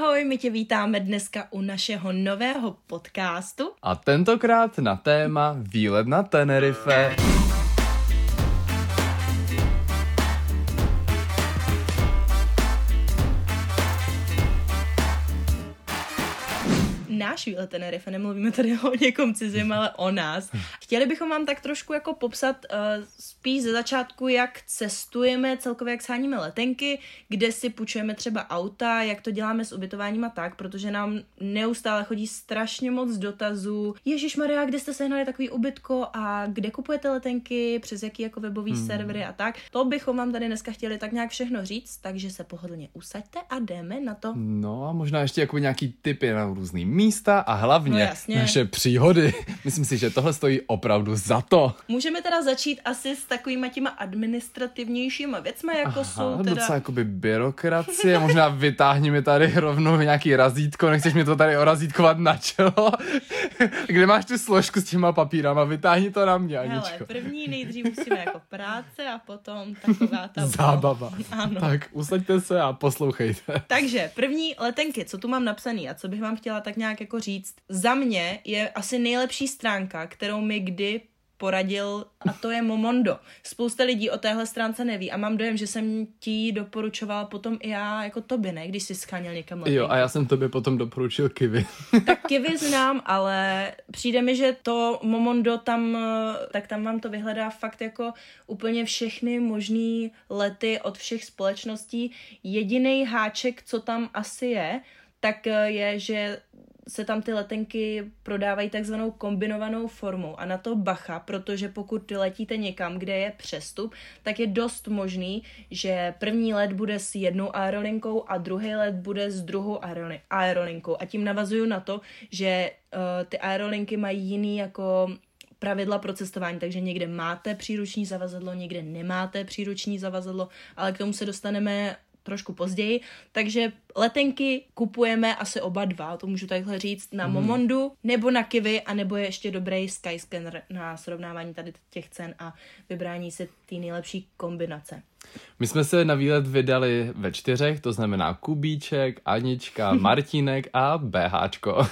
ahoj, my tě vítáme dneska u našeho nového podcastu. A tentokrát na téma výlet na Tenerife. Náš výlet Tenerife, nemluvíme tady o někom cizím, ale o nás. Chtěli bychom vám tak trošku jako popsat uh, spíš ze začátku, jak cestujeme, celkově jak sháníme letenky, kde si půjčujeme třeba auta, jak to děláme s ubytováním a tak, protože nám neustále chodí strašně moc dotazů. Ježíš Maria, kde jste sehnali takový ubytko a kde kupujete letenky, přes jaký jako webový hmm. servery a tak. To bychom vám tady dneska chtěli tak nějak všechno říct, takže se pohodlně usaďte a jdeme na to. No a možná ještě jako nějaký typy na různý místa a hlavně no naše příhody. Myslím si, že tohle stojí opravdu za to. Můžeme teda začít asi s takovýma těma administrativnějšíma věcma, jako Aha, jsou teda... docela jakoby byrokracie, možná vytáhni mi tady rovnou nějaký razítko, nechceš mi to tady orazítkovat na čelo? Kde máš tu složku s těma papírama? Vytáhni to na mě, Aničko. Hele, první nejdřív musíme jako práce a potom taková ta... Zábava. Ano. Tak usaďte se a poslouchejte. Takže první letenky, co tu mám napsaný a co bych vám chtěla tak nějak jako říct. Za mě je asi nejlepší stránka, kterou mi kdy poradil a to je Momondo. Spousta lidí o téhle stránce neví a mám dojem, že jsem ti doporučoval potom i já jako tobě, ne? Když jsi scháněl někam letenky. Jo, a já jsem tobě potom doporučil Kivy. tak Kivy znám, ale přijde mi, že to Momondo tam, tak tam vám to vyhledá fakt jako úplně všechny možný lety od všech společností. Jediný háček, co tam asi je, tak je, že se tam ty letenky prodávají takzvanou kombinovanou formou a na to bacha, protože pokud letíte někam, kde je přestup, tak je dost možný, že první let bude s jednou aerolinkou a druhý let bude s druhou aerolinkou. A tím navazuju na to, že uh, ty aerolinky mají jiný jako pravidla pro cestování, takže někde máte příruční zavazadlo, někde nemáte příruční zavazadlo, ale k tomu se dostaneme trošku později, takže letenky kupujeme asi oba dva, to můžu takhle říct, na mm. Momondu nebo na Kivy, a nebo je ještě dobrý Skyscanner na srovnávání tady těch cen a vybrání si té nejlepší kombinace. My jsme se na výlet vydali ve čtyřech, to znamená Kubíček, Anička, Martínek a BHčko.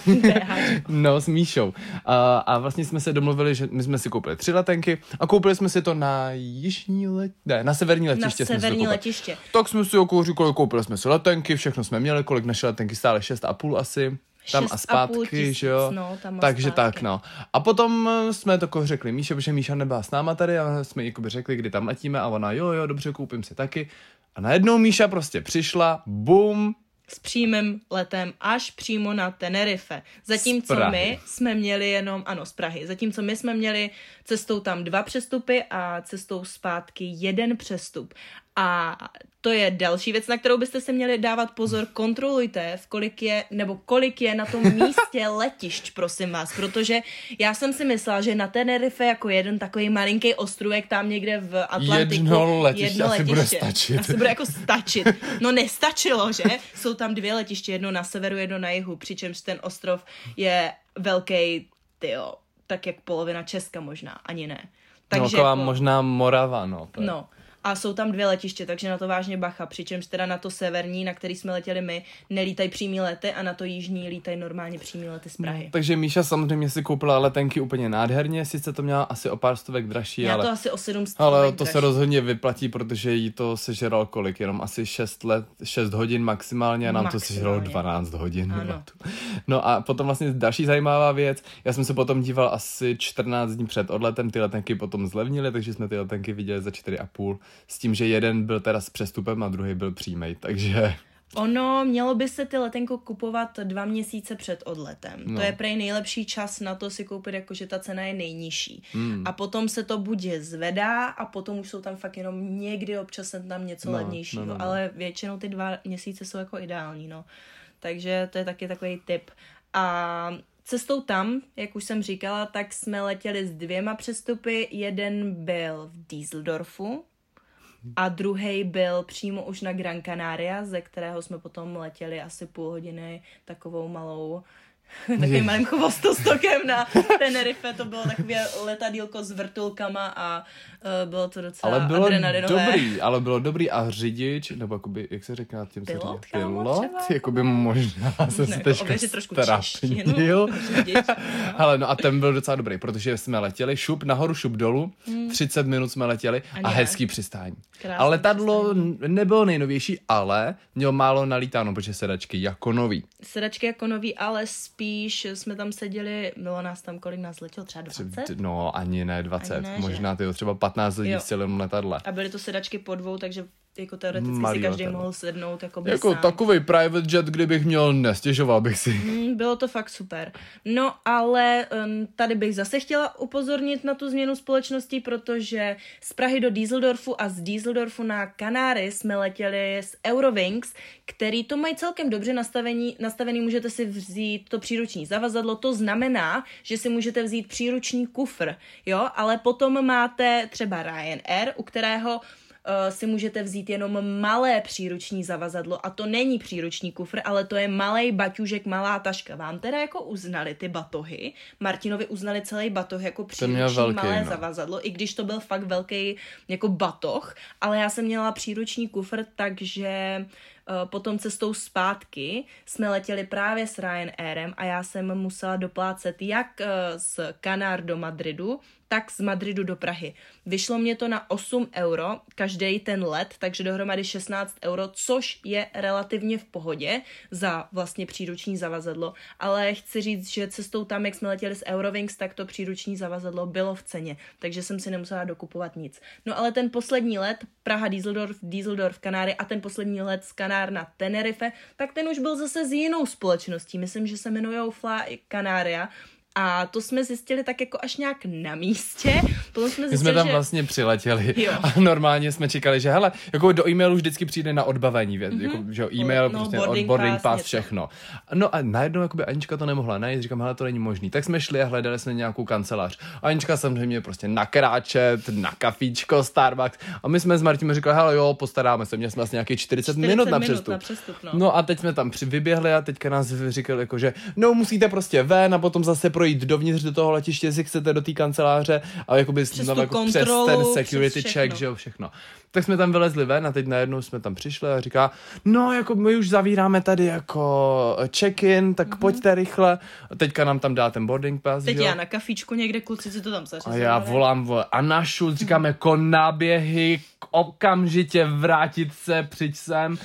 no, s Míšou. A, a vlastně jsme se domluvili, že my jsme si koupili tři letenky a koupili jsme si to na jižní let... ne, na severní letiště. Na severní letiště. Tak jsme si jako říkali, koupili jsme si letenky, všechno jsme měli, kolik naše letenky a půl asi tam a zpátky, že jo. No, tam Takže zpátky. tak, no. A potom eh, jsme to řekli Míše, protože Míša nebyla s náma tady a jsme jí řekli, kdy tam letíme a ona, jo, jo, dobře, koupím si taky. A najednou Míša prostě přišla, bum, s přímým letem až přímo na Tenerife. Zatímco my jsme měli jenom, ano, z Prahy, zatímco my jsme měli cestou tam dva přestupy a cestou zpátky jeden přestup. A to je další věc, na kterou byste se měli dávat pozor. Kontrolujte, v kolik je, nebo kolik je na tom místě letišť, prosím vás, protože já jsem si myslela, že na Tenerife jako jeden takový malinký ostrůvek tam někde v Atlantiku. Jedno letiště, jedno letiště asi bude stačit. Asi bude jako stačit. No nestačilo, že? Jsou tam dvě letiště, jedno na severu, jedno na jihu, přičemž ten ostrov je velký, tyjo, tak jak polovina Česka možná, ani ne. No, Takže no, jako, možná Morava, no. No, a jsou tam dvě letiště, takže na to vážně bacha, přičemž teda na to severní, na který jsme letěli my, nelítají přímý lety a na to jižní lítají normálně přímý lety z Prahy. No, takže Míša samozřejmě si koupila letenky úplně nádherně, sice to měla asi o pár stovek dražší, Já ale... to asi o 700 Ale to dražší. se rozhodně vyplatí, protože jí to sežral kolik, jenom asi 6 let, 6 hodin maximálně a nám maximálně. to sežralo 12 hodin. Ano. No a potom vlastně další zajímavá věc, já jsem se potom díval asi 14 dní před odletem, ty letenky potom zlevnily, takže jsme ty letenky viděli za 4,5 s tím, že jeden byl teda s přestupem a druhý byl přímej, takže... Ono, mělo by se ty letenku kupovat dva měsíce před odletem. No. To je prej nejlepší čas na to si koupit, jakože ta cena je nejnižší. Hmm. A potom se to buď zvedá a potom už jsou tam fakt jenom někdy občas tam něco no, levnějšího. No, no, no. Ale většinou ty dva měsíce jsou jako ideální, no. Takže to je taky takový tip. A Cestou tam, jak už jsem říkala, tak jsme letěli s dvěma přestupy. Jeden byl v Düsseldorfu, a druhý byl přímo už na Gran Canaria, ze kterého jsme potom letěli asi půl hodiny takovou malou takovým malým chvostostokem na Tenerife, to bylo takové letadílko s vrtulkama a uh, bylo to docela ale bylo adrenalinové. dobrý, ale bylo dobrý a řidič, nebo jakoby, jak se říká těm Pilot, se říká, kámo, pilot, třeba? jakoby možná Ne, se jako teďka trošku strapnil. Řidič, Ale no a ten byl docela dobrý, protože jsme letěli šup nahoru, šup dolů, 30 minut jsme letěli a, Hmm. A hezký přistání. Krásný a letadlo n- nebylo nejnovější, ale mělo málo nalítáno, protože sedačky jako nový. Sedačky jako nový, ale spíš jsme tam seděli, bylo nás tam, kolik nás letělo, třeba 20? No ani ne 20, Ani ne, možná tyjo, třeba 15 lidí Jo. v celém letadle. A byly to sedačky po dvou, takže jako teoreticky Malý si každý letadlo. mohl sednout jako by Jako sám. takový private jet, kdybych měl, nestěžoval bych si. Mm, Bylo to fakt super. No ale um, tady bych zase chtěla upozornit na tu změnu společnosti, protože z Prahy do Düsseldorfu a z Düsseldorfu na Kanáry jsme letěli s Eurowings, který to mají celkem dobře nastavení, nastavený. Můžete si vzít to příruční zavazadlo, to znamená, že si můžete vzít příruční kufr, jo, ale potom máte třeba Ryanair, u kterého si můžete vzít jenom malé příruční zavazadlo a to není příruční kufr, ale to je malý baťužek, malá taška. Vám teda jako uznali ty batohy, Martinovi uznali celý batoh jako příruční velký, malé no. zavazadlo, i když to byl fakt velký jako batoh, ale já jsem měla příruční kufr, takže eh, potom cestou zpátky jsme letěli právě s Ryanairem a já jsem musela doplácet jak eh, z Kanár do Madridu, tak z Madridu do Prahy. Vyšlo mě to na 8 euro každý ten let, takže dohromady 16 euro, což je relativně v pohodě za vlastně příruční zavazadlo, ale chci říct, že cestou tam, jak jsme letěli s Eurowings, tak to příruční zavazadlo bylo v ceně, takže jsem si nemusela dokupovat nic. No ale ten poslední let, Praha, Düsseldorf, Düsseldorf, Kanáry a ten poslední let z Kanár na Tenerife, tak ten už byl zase s jinou společností, myslím, že se jmenují Fly Canaria, a to jsme zjistili tak jako až nějak na místě. Potom jsme My zjistili, jsme tam že... vlastně přiletěli Jo. a normálně jsme čekali, že hele, jako do e-mailu vždycky přijde na odbavení, mm-hmm. jako, že jo, e-mail, No, prostě boarding boarding pass, pass, všechno. No a najednou jakoby Anička to nemohla najít, říkám, hele, to není možný. Tak jsme šli a hledali jsme nějakou kancelář. Anička samozřejmě prostě nakráčet, na kafíčko, Starbucks. A my jsme s Martinem říkali, hele, jo, postaráme se, měli jsme asi nějakých 40, 40 minut na přestup. na přestup, no. no. a teď jsme tam při- vyběhli a teďka nás říkali, jako, že no musíte prostě ven a potom zase projít dovnitř do toho letiště, jestli chcete do té kanceláře a jakoby Přes znovu jako přes kontrolu, ten přes security všechno. check, že jo, všechno. Tak jsme tam vylezli ven a teď najednou jsme tam přišli a říká, no jako my už zavíráme tady jako check-in, tak mm-hmm. pojďte rychle. A teďka nám tam dá ten boarding pass, Teď jo. já na kafičku někde, kluci si to tam A zařizovali. já volám vole, a našu, říkám jako náběhy, okamžitě vrátit se, přijď sem.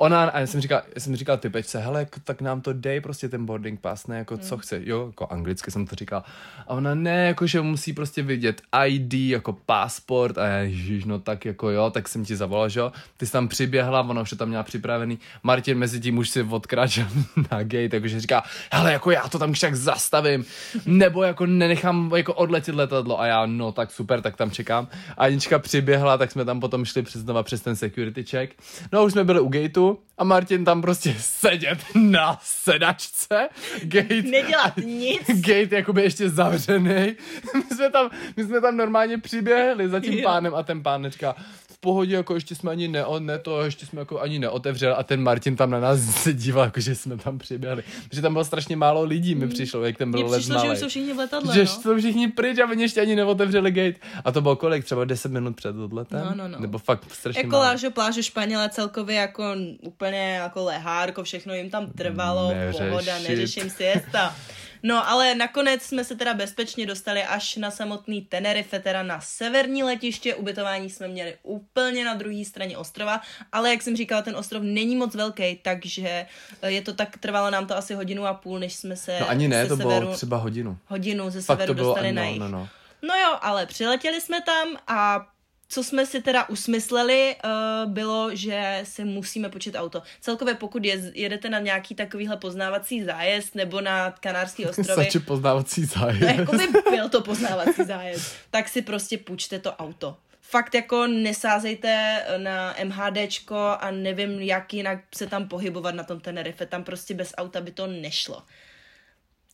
Ona, a já jsem říkal, já jsem říkal ty pečce, hele, jako, tak nám to dej prostě ten boarding pass, ne, jako co chce, jo, jako anglicky jsem to říkal. A ona, ne, jako, že musí prostě vidět ID, jako pasport, a já, ježiš, no tak jako jo, tak jsem ti zavolal, že jo. Ty jsi tam přiběhla, ona už to tam měla připravený. Martin mezi tím už si odkráčel na gate, takže říká, hele, jako já to tam však zastavím, nebo jako nenechám jako odletět letadlo. A já, no tak super, tak tam čekám. A Anička přiběhla, tak jsme tam potom šli přes, znova přes ten security check. No a už jsme byli u gateu a Martin tam prostě sedět na sedačce. Gate, Nedělat nic. gate jakoby ještě zavřený. My jsme tam, my jsme tam normálně přiběhli za tím pánem a ten pán říká, v pohodě, jako ještě jsme ani ne, ne to, ještě jsme jako ani neotevřeli a ten Martin tam na nás se díval, jako že jsme tam přiběhli. Protože tam bylo strašně málo lidí, mi přišlo, jak ten byl let přišlo, že už jsou všichni v letadle, Že no. jsou všichni pryč a oni ještě ani neotevřeli gate. A to bylo kolik? Třeba 10 minut před odletem? No, no, no. Nebo fakt strašně Jako lážo, plážo Španěle celkově jako úplně jako lehárko, všechno jim tam trvalo, Neřešit. pohoda, neřeším siesta. No, ale nakonec jsme se teda bezpečně dostali až na samotný Tenerife, teda na severní letiště. Ubytování jsme měli úplně na druhé straně ostrova, ale jak jsem říkala, ten ostrov není moc velký, takže eh, je to tak, trvalo nám to asi hodinu a půl, než jsme se No ani ne, to severu, bylo třeba hodinu. hodinu ze Fakt severu dostali no, na jih. no, no. No jo, ale přiletěli jsme tam a co jsme si teda usmysleli, uh, bylo, že si musíme počít auto. Celkově pokud je, jedete na nějaký takovýhle poznávací zájezd nebo na Kanárský ostrovy, Sači poznávací zájem. no, jako by byl to poznávací zájezd, tak si prostě půjčte to auto. Fakt jako nesázejte na MHDčko a nevím, jak jinak se tam pohybovat na tom Tenerife. Tam prostě bez auta by to nešlo.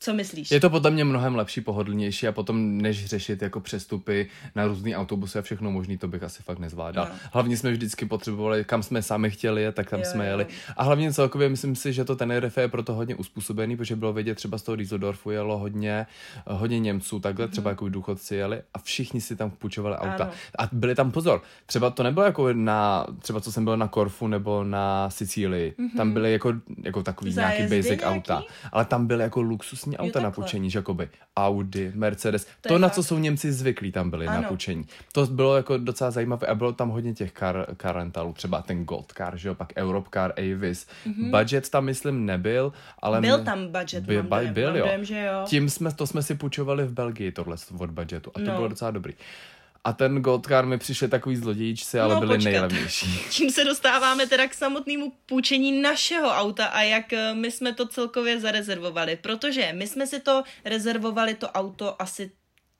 Co myslíš? Je to podle mě mnohem lepší, pohodlnější a potom než řešit jako přestupy na různý autobusy a všechno možný, to bych asi fakt nezvládal. No. Hlavně jsme vždycky potřebovali, kam jsme sami chtěli, tak tam jo, jsme jeli. Jo. A hlavně celkově myslím si, že to ten RF je proto hodně uspůsobený, protože bylo vidět třeba z toho Düsseldorfu jelo hodně, hodně Němců, takhle mm-hmm. třeba jako důchodci jeli a všichni si tam půjčovali auta. Ano. A byli tam pozor, třeba to nebylo jako na, třeba co jsem byl na Korfu nebo na Sicílii, mm-hmm. tam byly jako, jako takový Zájezdy nějaký basic nějaký? auta, ale tam byly jako luxusní auta jo, na půjčení, že jakoby Audi, Mercedes, to, to na fakt. co jsou Němci zvyklí, tam byli ano. na půjčení. To bylo jako docela zajímavé a bylo tam hodně těch car, car rentalů, třeba ten Gold Car, že jo, pak Europe Car, Avis. Mm-hmm. Budget tam myslím nebyl, ale... Byl tam budget, by, mám dojem, byl, jo. Dojem, že jo. Tím jsme, to jsme si půjčovali v Belgii, tohle od budgetu a to no. bylo docela dobrý. A ten Goldcar mi přišli takový zlodějíčci, ale no, byli počkat. nejlevnější. Tím se dostáváme teda k samotnému půjčení našeho auta a jak eh, my jsme to celkově zarezervovali. Protože my jsme si to rezervovali, to auto, asi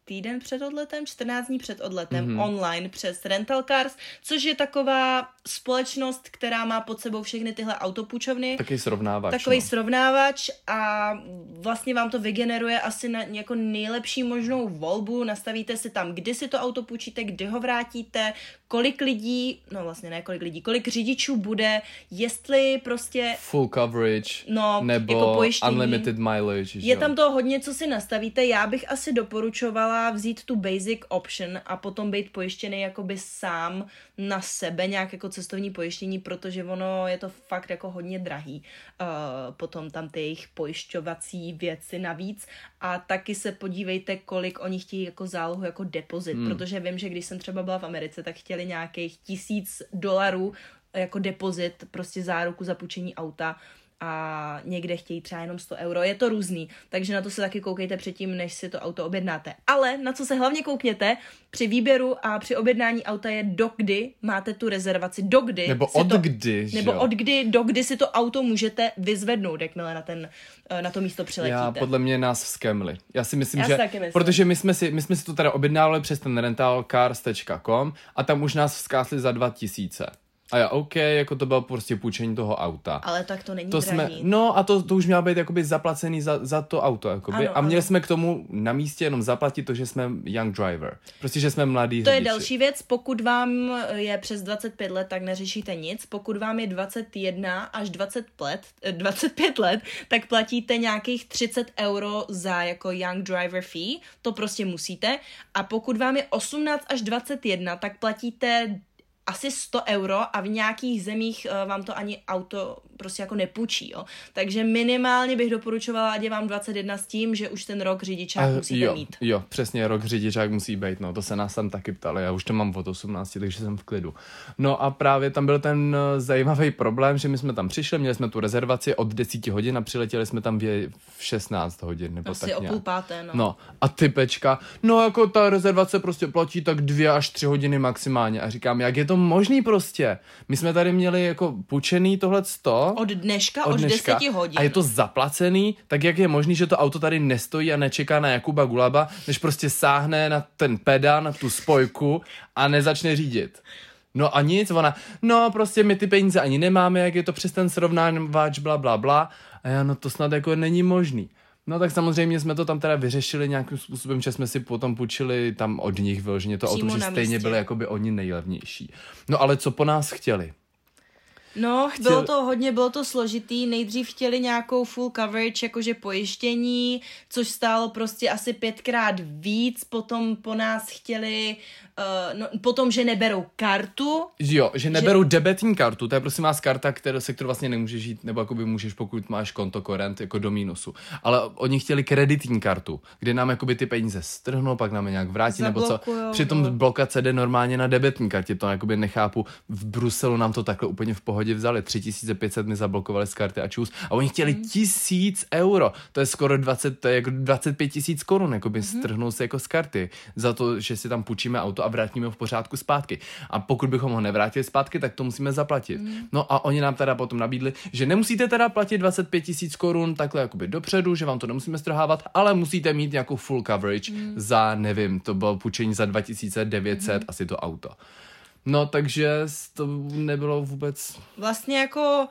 týden před odletem, 14 dní před odletem mm-hmm. online přes Rental Cars, což je taková společnost, která má pod sebou všechny tyhle autopůjčovny. Takový srovnávač. Takový no. srovnávač a vlastně vám to vygeneruje asi na jako nejlepší možnou volbu. Nastavíte si tam, kdy si to auto půjčíte, kdy ho vrátíte, kolik lidí, no vlastně ne kolik lidí, kolik řidičů bude, jestli prostě... Full coverage, no, nebo jako pojištění. unlimited mileage. Je jo. tam to hodně, co si nastavíte. Já bych asi doporučovala vzít tu basic option a potom být pojištěný jakoby sám na sebe, nějak jako cestovní pojištění, protože ono je to fakt jako hodně drahý. Uh, potom tam ty jejich pojišťovací věci navíc a taky se podívejte, kolik oni chtějí jako zálohu, jako depozit, hmm. protože vím, že když jsem třeba byla v Americe, tak chtěli nějakých tisíc dolarů jako depozit, prostě záruku za půjčení auta a někde chtějí třeba jenom 100 euro. Je to různý, takže na to se taky koukejte předtím, než si to auto objednáte. Ale na co se hlavně koukněte při výběru a při objednání auta je dokdy máte tu rezervaci, dokdy. Nebo od to, kdy. Nebo od kdy, dokdy si to auto můžete vyzvednout, jakmile na, ten, eh, na to místo přiletíte. Já podle mě nás skemli. Já si myslím, Já že... Taky myslím. Protože my jsme, si, my jsme si to teda objednávali přes ten rentalcars.com a tam už nás vzkásli za 2000. A já, OK, jako to bylo prostě půjčení toho auta. Ale tak to není to jsme, No a to, to už mělo být jakoby zaplacený za, za to auto. Jakoby. Ano, a měli ano. jsme k tomu na místě jenom zaplatit to, že jsme young driver. Prostě, že jsme mladý To řidiči. je další věc. Pokud vám je přes 25 let, tak neřešíte nic. Pokud vám je 21 až 20 let, 25 let, tak platíte nějakých 30 euro za jako young driver fee. To prostě musíte. A pokud vám je 18 až 21, tak platíte asi 100 euro a v nějakých zemích uh, vám to ani auto prostě jako nepůjčí, jo. Takže minimálně bych doporučovala, ať je vám 21 s tím, že už ten rok řidičák uh, musíte jo, mít. Jo, přesně, rok řidičák musí být, no, to se nás tam taky ptali, já už to mám od 18, takže jsem v klidu. No a právě tam byl ten uh, zajímavý problém, že my jsme tam přišli, měli jsme tu rezervaci od 10 hodin a přiletěli jsme tam v, v 16 hodin, nebo Asi tak o půl páté, no. no. a typečka, no jako ta rezervace prostě platí tak dvě až tři hodiny maximálně a říkám, jak je to možný prostě? My jsme tady měli jako půjčený tohle 100 od dneška, od, dneška, od 10 hodin. A je to zaplacený, tak jak je možný, že to auto tady nestojí a nečeká na Jakuba Gulaba, než prostě sáhne na ten pedál, na tu spojku a nezačne řídit. No a nic, ona, no prostě my ty peníze ani nemáme, jak je to přes ten srovnávač, bla, bla, bla. A já, no to snad jako není možný. No tak samozřejmě jsme to tam teda vyřešili nějakým způsobem, že jsme si potom půjčili tam od nich vyloženě to auto, že stejně byli jako by oni nejlevnější. No ale co po nás chtěli? No, Chtěl... bylo to hodně, bylo to složitý. Nejdřív chtěli nějakou full coverage, jakože pojištění, což stálo prostě asi pětkrát víc. Potom po nás chtěli uh, no, potom, že neberou kartu. Jo, že neberou že... debetní kartu, to je prosím vás karta, kterou, se kterou vlastně nemůžeš žít, nebo jakoby můžeš, pokud máš konto korent jako do mínusu. Ale oni chtěli kreditní kartu, kde nám jakoby ty peníze strhnou, pak nám je nějak vrátí, nebo co. Přitom no. blokace jde normálně na debetní kartě, to jakoby nechápu. V Bruselu nám to takhle úplně v pohodě vzali. 3500 mi zablokovali z karty a čus. A oni chtěli hmm. tisíc euro. To je skoro 20, to je jako 25 tisíc korun, jakoby hmm. strhnou se jako z karty. Za to, že si tam půjčíme auto a vrátíme ho v pořádku zpátky. A pokud bychom ho nevrátili zpátky, tak to musíme zaplatit. Mm. No a oni nám teda potom nabídli, že nemusíte teda platit 25 tisíc korun takhle jakoby dopředu, že vám to nemusíme strhávat, ale musíte mít nějakou full coverage mm. za, nevím, to bylo půjčení za 2900 mm. asi to auto. No, takže to nebylo vůbec... Vlastně jako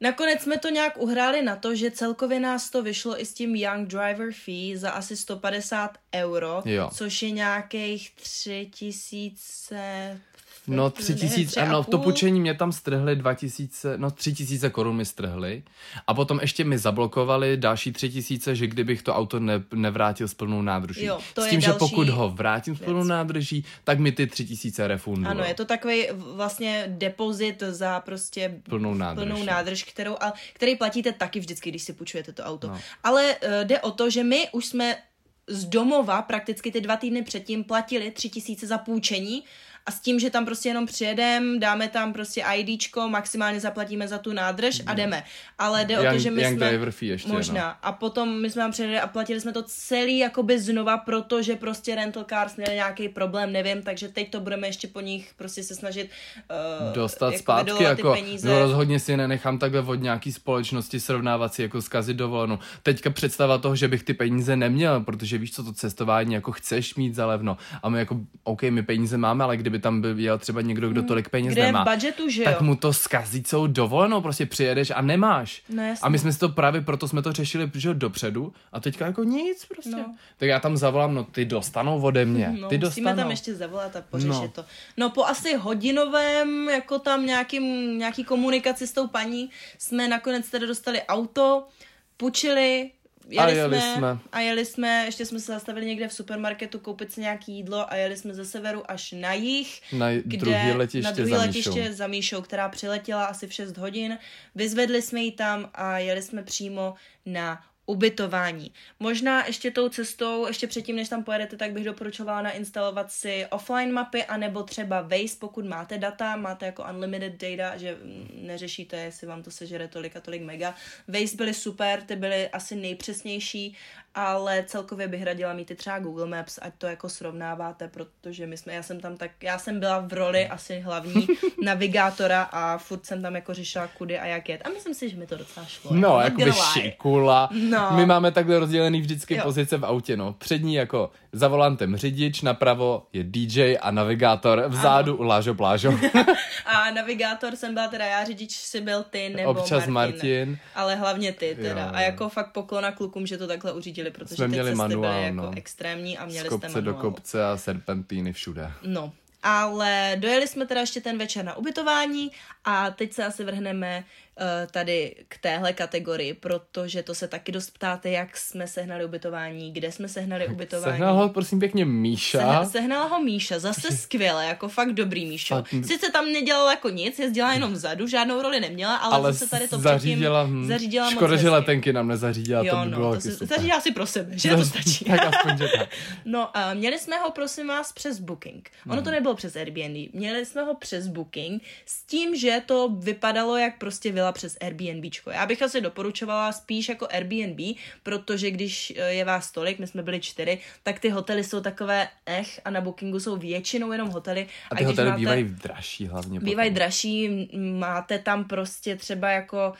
Nakonec jsme to nějak uhráli na to, že celkově nás to vyšlo i s tím Young Driver Fee za asi 150 euro, jo. což je nějakých 3000 No tři tisíce, ano, to půjčení mě tam strhli dva tisíce, no tři tisíce korun mi strhli a potom ještě mi zablokovali další tři tisíce, že kdybych to auto ne, nevrátil s plnou nádrží. Jo, to s tím, že pokud ho vrátím s plnou nádrží, tak mi ty tři tisíce refundují. Ano, je to takový vlastně depozit za prostě plnou nádrž, plnou nádrž kterou, a, který platíte taky vždycky, když si půjčujete to auto. No. Ale uh, jde o to, že my už jsme z domova prakticky ty dva týdny předtím platili tři tisíce za půjčení a s tím, že tam prostě jenom přijedem, dáme tam prostě IDčko, maximálně zaplatíme za tu nádrž a jdeme. Ale jde young, o to, že my jsme... ještě, možná. No. A potom my jsme tam přijeli a platili jsme to celý jakoby znova, protože prostě rental cars měli nějaký problém, nevím, takže teď to budeme ještě po nich prostě se snažit uh, dostat zpátky, jako peníze. no rozhodně si nenechám takhle od nějaký společnosti srovnávat si jako zkazit dovolenou. Teďka představa toho, že bych ty peníze neměl, protože víš co, to cestování jako chceš mít za levno a my jako, OK, my peníze máme, ale kdyby kdyby tam byl jel třeba někdo, kdo hmm. tolik peněz Kde nemá, v budgetu, že tak mu to zkazí celou dovolenou, prostě přijedeš a nemáš. No, a my jsme si to právě proto jsme to řešili že dopředu a teďka jako nic prostě. No. Tak já tam zavolám, no ty dostanou ode mě. No, ty dostanou. musíme tam ještě zavolat a pořešit no. to. No po asi hodinovém, jako tam nějakým, nějaký komunikaci s tou paní, jsme nakonec tedy dostali auto, půjčili, jeli, a jeli jsme, jsme. A jeli jsme, ještě jsme se zastavili někde v supermarketu koupit si nějaký jídlo a jeli jsme ze severu až na jih. Na kde, druhý letiště, na druhý za letiště za Míšou, která přiletěla asi v 6 hodin. Vyzvedli jsme ji tam a jeli jsme přímo na ubytování. Možná ještě tou cestou, ještě předtím, než tam pojedete, tak bych doporučovala nainstalovat si offline mapy, anebo třeba Waze, pokud máte data, máte jako unlimited data, že neřešíte, jestli vám to sežere tolik a tolik mega. Waze byly super, ty byly asi nejpřesnější ale celkově bych radila mít i třeba Google Maps, ať to jako srovnáváte, protože my jsme, já jsem tam tak, já jsem byla v roli asi hlavní navigátora a furt jsem tam jako řešila kudy a jak jet. A myslím si, že mi to docela šlo. No, jako by šikula. No. My máme takhle rozdělený vždycky jo. pozice v autě, no. Přední jako za volantem řidič, napravo je DJ a navigátor, vzadu ano. Lážo Plážo. a navigátor jsem byla teda já, řidič si byl ty nebo Občas Martin. Martin. Ale hlavně ty teda. Jo. A jako fakt poklona klukům, že to takhle uřídili protože jsme ty měli manuál, byly jako no. extrémní a měli Z kopce jste manuál. do kopce a serpentíny všude. No, ale dojeli jsme teda ještě ten večer na ubytování a teď se asi vrhneme uh, tady k téhle kategorii, protože to se taky dost ptáte, jak jsme sehnali ubytování, kde jsme sehnali ubytování. Sehnal ho prosím pěkně Míša. Se, sehnala ho Míša, zase skvěle, jako fakt dobrý Míšo. Sice tam nedělala jako nic, jezdila jenom vzadu, žádnou roli neměla, ale, ale zase tady to zařídila, předtím zařídila Škoda, moc že letenky nám nezařídila, jo, to by no, bylo to si, Zařídila si pro sebe, že to stačí. tak aspoň, že tak. No, uh, měli jsme ho prosím vás přes Booking. Ono hmm. to nebylo přes Airbnb, měli jsme ho přes Booking s tím, že to vypadalo jak prostě vila přes Airbnb Airbnbčko. Já bych asi doporučovala spíš jako Airbnb, protože když eh, je vás tolik, my jsme byli čtyři, tak ty hotely jsou takové ech a na Bookingu jsou většinou jenom hotely. A ty a hotely máte, bývají dražší hlavně. Bývají dražší, máte tam prostě třeba jako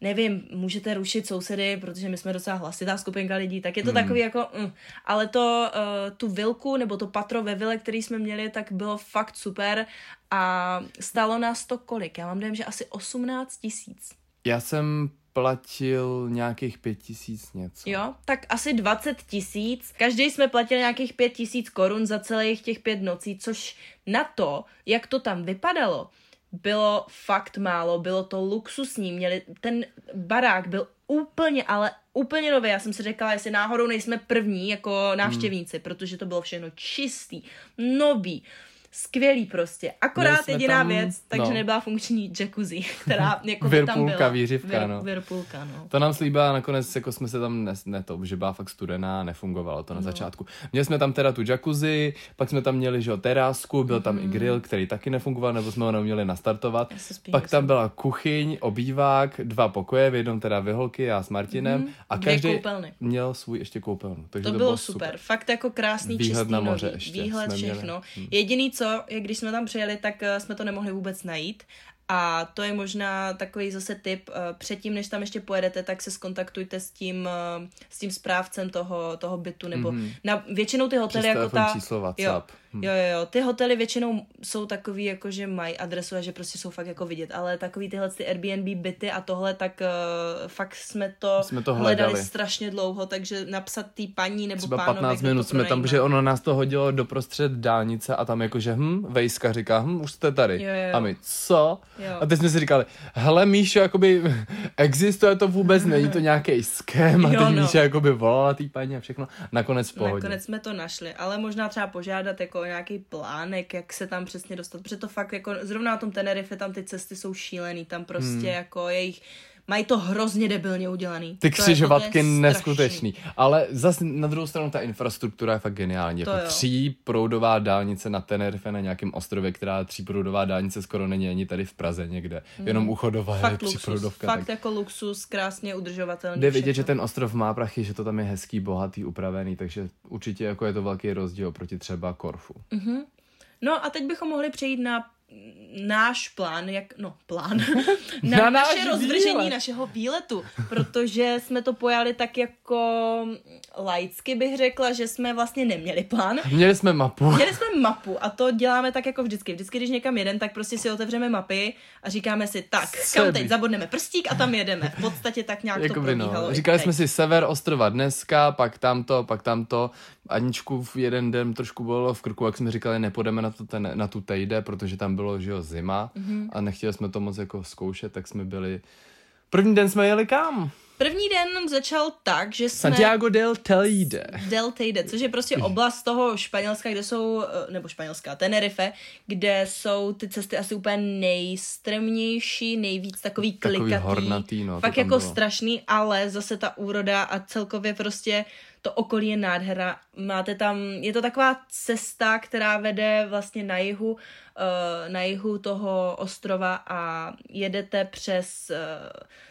nevím, můžete rušit sousedy, protože my jsme docela hlasitá skupinka lidí, tak je to hmm. takový jako, mm. ale to, uh, tu vilku nebo to patro ve vile, který jsme měli, tak bylo fakt super a stálo nás to kolik? Já mám dojem, že asi 18 tisíc. Já jsem platil nějakých pět tisíc něco. Jo, tak asi 20 tisíc. Každý jsme platili nějakých pět tisíc korun za celých těch pět nocí, což na to, jak to tam vypadalo, bylo fakt málo, bylo to luxusní, měli, ten barák byl úplně, ale úplně nový. Já jsem si řekla, jestli náhodou nejsme první jako návštěvníci, hmm. protože to bylo všechno čistý, nový skvělý prostě. Akorát jediná tam, věc, takže no. nebyla funkční jacuzzi, která jako by tam byla. výřivka, no. Virpulka, no. To nám slíbila nakonec, jako jsme se tam ne, ne to, že byla fakt studená, nefungovalo to na no. začátku. Měli jsme tam teda tu jacuzzi, pak jsme tam měli, že terásku, byl tam mm. i mhm. grill, který taky nefungoval, nebo jsme ho neuměli nastartovat. Pak tam byla kuchyň, obývák, dva pokoje, v jednom teda vyholky, já s Martinem mm. a každý měl svůj ještě koupelnu. Takže to, to bylo super. super. Fakt jako krásný, Výhled čistý na moře. Ještě Výhled všechno. Hmm. Jediný, co, je když jsme tam přijeli, tak uh, jsme to nemohli vůbec najít. A to je možná takový zase tip. Uh, předtím, než tam ještě pojedete, tak se skontaktujte s tím, uh, s tím správcem toho, toho bytu, nebo mm-hmm. na většinou ty hotely jako ta... číslo WhatsApp. Jo, Hmm. Jo, jo, jo. Ty hotely většinou jsou takový, jako že mají adresu a že prostě jsou fakt jako vidět, ale takový tyhle ty Airbnb byty a tohle, tak uh, fakt jsme to, jsme to hledali. hledali strašně dlouho, takže napsat té paní nebo Třeba pánovi, 15 minut jsme tam, protože ono nás to hodilo doprostřed dálnice a tam jakože, hm, Vejska říká, hm, už jste tady. Jo, jo. A my, co? Jo. A teď jsme si říkali, hele Míšo, jakoby existuje to vůbec, není to nějaký ském a teď no. Míša jakoby volala té paní a všechno. Nakonec v pohodě. Nakonec jsme to našli, ale možná třeba požádat jako nějaký plánek, jak se tam přesně dostat, protože to fakt jako, zrovna na tom Tenerife tam ty cesty jsou šílený, tam prostě hmm. jako jejich mají to hrozně debilně udělaný. Ty křižovatky neskutečný. Ale zase na druhou stranu ta infrastruktura je fakt geniální. To jako tříproudová dálnice na Tenerife na nějakém ostrově, která tříproudová dálnice skoro není ani tady v Praze někde. Mm. Jenom u Chodova je tříproudovka. Fakt tak... jako luxus, krásně udržovatelný. Jde vidět, že ten ostrov má prachy, že to tam je hezký, bohatý, upravený, takže určitě jako je to velký rozdíl proti třeba Korfu. Mm-hmm. No a teď bychom mohli přejít na náš plán, jak, no plán, na, na naše náš rozvržení výlet. našeho výletu, protože jsme to pojali tak jako laicky bych řekla, že jsme vlastně neměli plán. Měli jsme mapu. Měli jsme mapu a to děláme tak jako vždycky. Vždycky, když někam jedem, tak prostě si otevřeme mapy a říkáme si, tak, Sebi. kam teď zabodneme prstík a tam jedeme. V podstatě tak nějak jako to probíhalo. No. Říkali jsme si sever ostrova dneska, pak tamto, pak tamto. Aničku v jeden den trošku bylo v krku, jak jsme říkali, nepůjdeme na, to ten, na tu tejde, protože tam bylo, že jo, zima mm-hmm. a nechtěli jsme to moc jako zkoušet, tak jsme byli... První den jsme jeli kam? První den začal tak, že jsme... Santiago del Teide. Del Teide, což je prostě oblast toho Španělska, kde jsou, eh, nebo Španělská, Tenerife, kde jsou ty cesty asi úplně nejstrmnější, nejvíc takový klikatý. Takový hornatý, no. Fakt jako bylo. strašný, ale zase ta úroda a celkově prostě to okolí je nádhera. Máte tam, je to taková cesta, která vede vlastně na jihu, eh, na jihu toho ostrova a jedete přes, eh,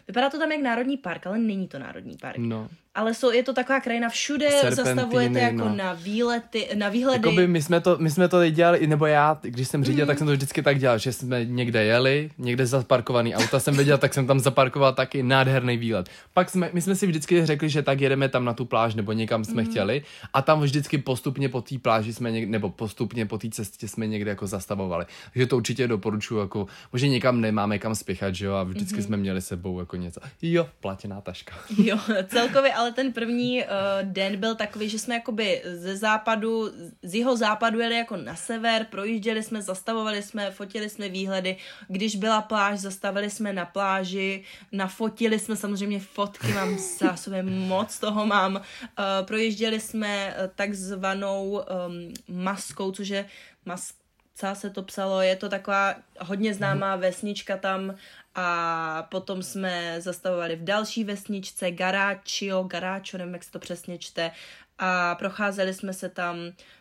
vypadá to tam jak národní park, ale není to národní park. No ale jsou, je to taková krajina, všude Serpentiny, zastavujete jako no. na výlety, na výhledy. Jakoby my jsme to, my jsme to dělali, nebo já, když jsem řídil, mm. tak jsem to vždycky tak dělal, že jsme někde jeli, někde zaparkovaný auta jsem viděl, tak jsem tam zaparkoval taky nádherný výlet. Pak jsme, my jsme si vždycky řekli, že tak jedeme tam na tu pláž, nebo někam jsme mm. chtěli a tam vždycky postupně po té pláži jsme někde, nebo postupně po té cestě jsme někde jako zastavovali. Takže to určitě doporučuji, jako, možná někam nemáme kam spěchat, že jo, a vždycky mm. jsme měli sebou jako něco. Jo, platěná taška. Jo, celkově, ale ten první uh, den byl takový, že jsme jakoby ze západu, z jeho západu jeli jako na sever, projížděli jsme, zastavovali jsme, fotili jsme výhledy. Když byla pláž, zastavili jsme na pláži, nafotili jsme samozřejmě fotky, mám zásobě moc toho mám. Uh, projížděli jsme uh, takzvanou um, maskou, což je maska se to psalo, je to taková hodně známá vesnička tam a potom jsme zastavovali v další vesničce Garáčio, Garáčo, nevím, jak se to přesně čte, a procházeli jsme se tam.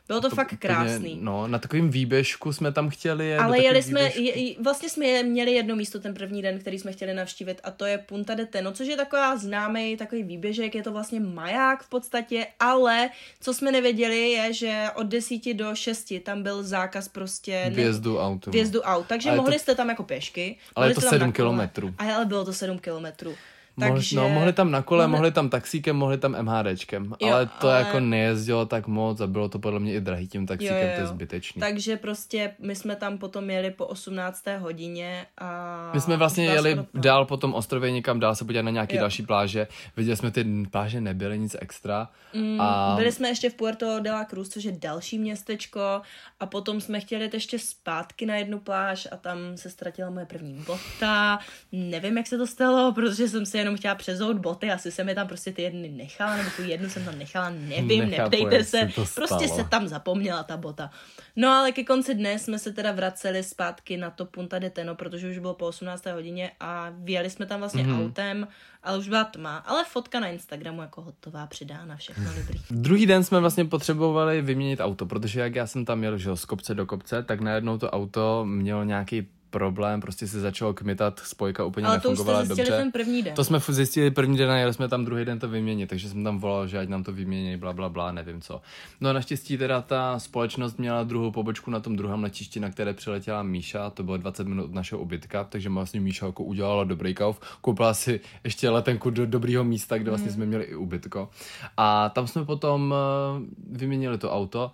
Bylo to, to fakt krásný. Úplně, no, na takovým výběžku jsme tam chtěli jet. Ale jeli jsme, je, vlastně jsme měli jedno místo ten první den, který jsme chtěli navštívit a to je Punta de Teno, což je taková známý takový výběžek, je to vlastně maják v podstatě, ale co jsme nevěděli je, že od desíti do šesti tam byl zákaz prostě... Vjezdu autu. Vjezdu aut, takže ale mohli to, jste tam jako pěšky. Ale je to sedm kilometrů. Ale bylo to sedm kilometrů. Takže... No, mohli tam na kole, mohli, mohli tam taxíkem, mohli tam MHDčkem, jo, ale to ale... jako nejezdilo tak moc a bylo to podle mě i drahý tím taxíkem, jo, jo, jo. to je zbytečný. Takže prostě my jsme tam potom jeli po 18. hodině a... My jsme vlastně jeli to... dál po tom ostrově někam dál se podívat na nějaké další pláže. Viděli jsme ty pláže, nebyly nic extra. Mm, a... Byli jsme ještě v Puerto de la Cruz, což je další městečko a potom jsme chtěli jít ještě zpátky na jednu pláž a tam se ztratila moje první bota. Nevím, jak se to stalo, protože jsem si jenom chtěla přezout boty, asi jsem je tam prostě ty jedny nechala, nebo tu jednu jsem tam nechala, nevím, Nechápu, neptejte se, prostě se tam zapomněla ta bota. No ale ke konci dne jsme se teda vraceli zpátky na to Punta de Teno, protože už bylo po 18. hodině a vyjeli jsme tam vlastně mm-hmm. autem, ale už byla tma, ale fotka na Instagramu jako hotová, přidána, všechno dobrý. Druhý den jsme vlastně potřebovali vyměnit auto, protože jak já jsem tam jel, že z kopce do kopce, tak najednou to auto mělo nějaký problém, prostě se začalo kmitat, spojka úplně Ale nefungovala to už dobře. ten první den. To jsme zjistili první den a jeli jsme tam druhý den to vyměnit, takže jsem tam volal, že ať nám to vymění, bla, bla, bla, nevím co. No naštěstí teda ta společnost měla druhou pobočku na tom druhém letišti, na které přiletěla Míša, to bylo 20 minut od našeho ubytka, takže vlastně Míša jako udělala dobrý kauf, koupila si ještě letenku do dobrého místa, kde vlastně hmm. jsme měli i ubytko. A tam jsme potom uh, vyměnili to auto,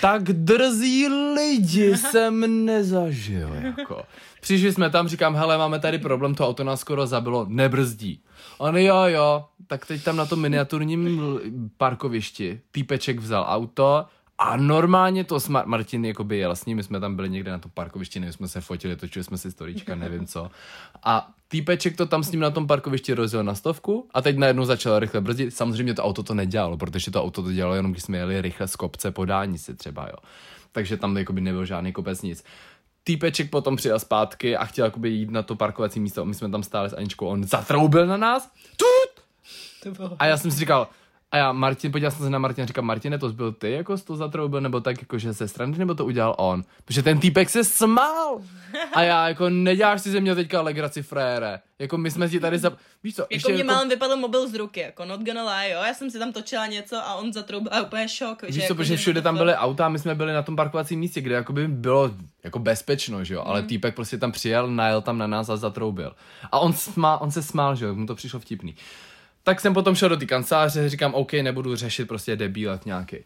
tak drzí lidi jsem nezažil, jako. Přišli jsme tam, říkám, hele, máme tady problém, to auto nás skoro zabilo, nebrzdí. On jo, jo, tak teď tam na tom miniaturním parkovišti týpeček vzal auto a normálně to smart, Martin jakoby jel s ním, my jsme tam byli někde na tom parkovišti, nevím, jsme se fotili, točili jsme si storička, nevím co. A týpeček to tam s ním na tom parkovišti rozjel na stovku a teď najednou začal rychle brzdit. Samozřejmě to auto to nedělalo, protože to auto to dělalo jenom, když jsme jeli rychle z kopce po dálnici třeba, jo. Takže tam jakoby nebyl žádný kopec nic. Týpeček potom přijel zpátky a chtěl jakoby jít na to parkovací místo. My jsme tam stáli s Aničkou, on zatroubil na nás. Tut! A já jsem si říkal, a já, Martin, podíval jsem se na Martina a říkám, Martine, to byl ty, jako to zatroubil, nebo tak, jako že se strany, nebo to udělal on? Protože ten týpek se smál. A já, jako, neděláš si ze mě teďka legraci, frére. Jako, my jsme si tady za... Víš co, jako ještě mě jako... málem vypadl mobil z ruky, jako not gonna lie, jo. Já jsem si tam točila něco a on zatroubil a úplně šok. Víš že, co, jako, protože všude tam byly auta a my jsme byli na tom parkovacím místě, kde jako by bylo jako bezpečno, že jo, ale mm. týpek prostě tam přijel, najel tam na nás a zatroubil. A on, smá, on se smál, že jo, mu to přišlo vtipný. Tak jsem potom šel do té kanceláře, říkám, OK, nebudu řešit prostě debílet nějaký.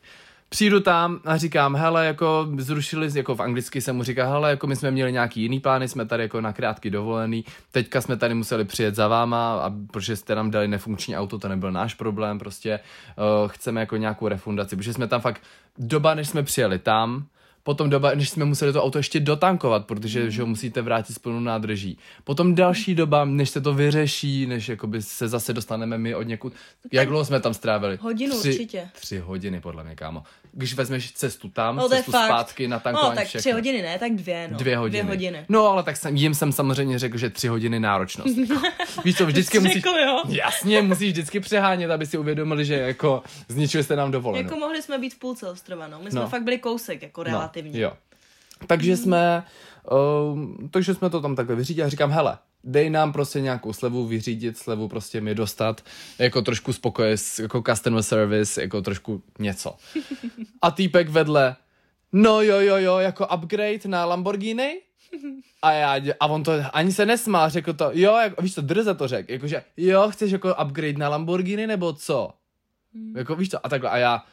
Přijdu tam a říkám, hele, jako zrušili, jako v anglicky jsem mu říkal, hele, jako my jsme měli nějaký jiný plány, jsme tady jako na krátky dovolený, teďka jsme tady museli přijet za váma, a protože jste nám dali nefunkční auto, to nebyl náš problém, prostě uh, chceme jako nějakou refundaci, protože jsme tam fakt, doba, než jsme přijeli tam, Potom doba, než jsme museli to auto ještě dotankovat, protože že ho musíte vrátit s plnou nádrží. Potom další doba, než se to vyřeší, než jakoby se zase dostaneme my od někud. Jak dlouho jsme tam strávili? Hodinu tři, určitě. Tři hodiny, podle mě, kámo. Když vezmeš cestu tam, no, cestu fakt. zpátky na tankování No, tak všechno. tři hodiny ne, tak dvě, no. Dvě hodiny. Dvě hodiny. No, ale tak jsem, jim jsem samozřejmě řekl, že tři hodiny náročnost. Víš co, vždycky musíš... Řekl, jo. Jasně, musíš vždycky přehánět, aby si uvědomili, že jako zničili jste nám dovolenou. Jako mohli jsme být v půlce ostrova, no. My jsme no. fakt byli kousek, jako no, relativně. Jo. Takže jsme, uh, takže jsme to tam takhle vyřídili a říkám, hele, dej nám prostě nějakou slevu vyřídit, slevu prostě mi dostat, jako trošku spokoje, jako customer service, jako trošku něco. A týpek vedle, no jo, jo, jo, jako upgrade na Lamborghini? A já, a on to ani se nesmál, řekl to, jo, jako, víš to, drze to řekl, jakože, jo, chceš jako upgrade na Lamborghini nebo co? Hmm. Jako víš to, a takhle, a já,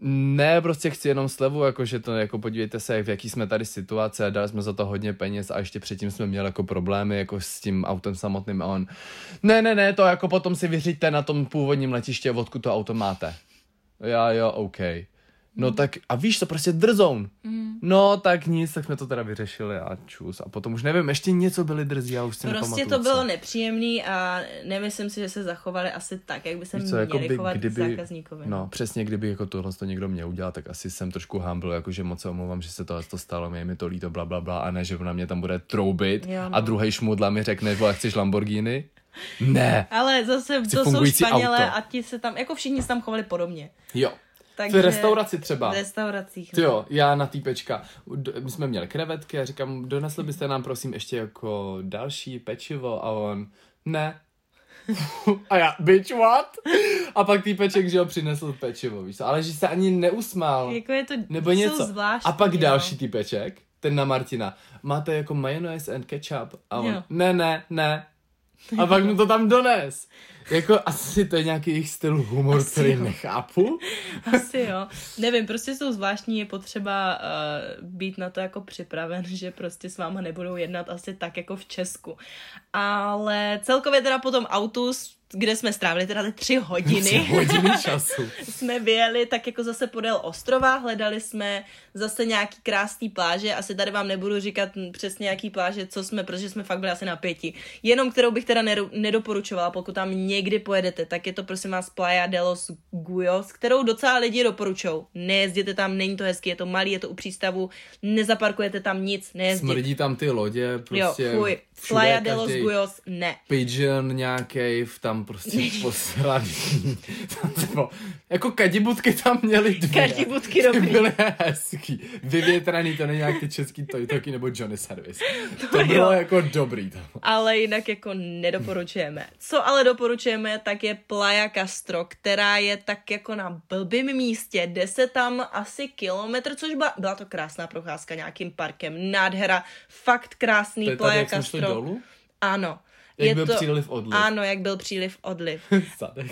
ne, prostě chci jenom slevu, jakože to, jako podívejte se, v jaký jsme tady situace a dali jsme za to hodně peněz a ještě předtím jsme měli jako problémy jako s tím autem samotným a on, ne, ne, ne, to jako potom si vyřiďte na tom původním letiště, odkud to auto máte. Já, jo, OK. No tak, a víš to, prostě drzoun. Mm. No tak nic, tak jsme to teda vyřešili a čus. A potom už nevím, ještě něco byli drzí, a už si Prostě to bylo nepříjemný a nemyslím si, že se zachovali asi tak, jak by se měli jako by, chovat kdyby, zákazníkovi. No. přesně, kdyby jako tohle to někdo měl udělat, tak asi jsem trošku humble, jakože moc se omlouvám, že se tohle to stalo, mě mi to líto, bla, bla, bla, a ne, že na mě tam bude troubit jo, no. a druhý šmudla mi řekne, vole, chceš Lamborghini? Ne. Ale zase Chci to jsou Španělé auto. a ti se tam, jako všichni se tam chovali podobně. Jo. Takže v restauraci třeba. V restauracích. No. jo, já na týpečka. My jsme měli krevetky a říkám, donesli byste nám prosím ještě jako další pečivo a on, ne. a já, bitch, what? A pak týpeček, že ho přinesl pečivo, víš ale že se ani neusmál. Jako je to, nebo něco. Zvláštní, a pak jo. další týpeček, ten na Martina, máte jako mayonnaise and ketchup? A on, jo. ne, ne, ne. A pak mu to tam dones. Jako asi to je nějaký jejich styl humor, asi který jo. nechápu. Asi jo. Nevím, prostě jsou zvláštní, je potřeba uh, být na to jako připraven, že prostě s váma nebudou jednat asi tak jako v Česku. Ale celkově teda potom autus kde jsme strávili teda ty tři hodiny. Tři hodiny času. jsme vyjeli tak jako zase podél ostrova, hledali jsme zase nějaký krásný pláže, asi tady vám nebudu říkat přesně jaký pláže, co jsme, protože jsme fakt byli asi na pěti. Jenom kterou bych teda nedoporučovala, pokud tam někdy pojedete, tak je to prosím vás Playa de los Guyos, kterou docela lidi doporučou. Nejezděte tam, není to hezky, je to malý, je to u přístavu, nezaparkujete tam nic, nejezdit. Smrdí tam ty lodě, prostě. Jo, fuj. Playa de los Guyos, ne. Pigeon nějaký tam prostě poslaný. jako kadibutky tam měli dvě. Kadibutky dobrý. Byly hezký. Vyvětraný, to není nějaký český Toytoky nebo Johnny Service. To, to bylo jo. jako dobrý tam. Ale jinak jako nedoporučujeme. Co ale doporučujeme, tak je Playa Castro, která je tak jako na blbým místě. Jde se tam asi kilometr, což byla, byla to krásná procházka nějakým parkem. Nádhera, fakt krásný Playa Castro. Dolů? Ano. Jak je byl to, příliv odliv. Ano, jak byl příliv odliv. Zadek.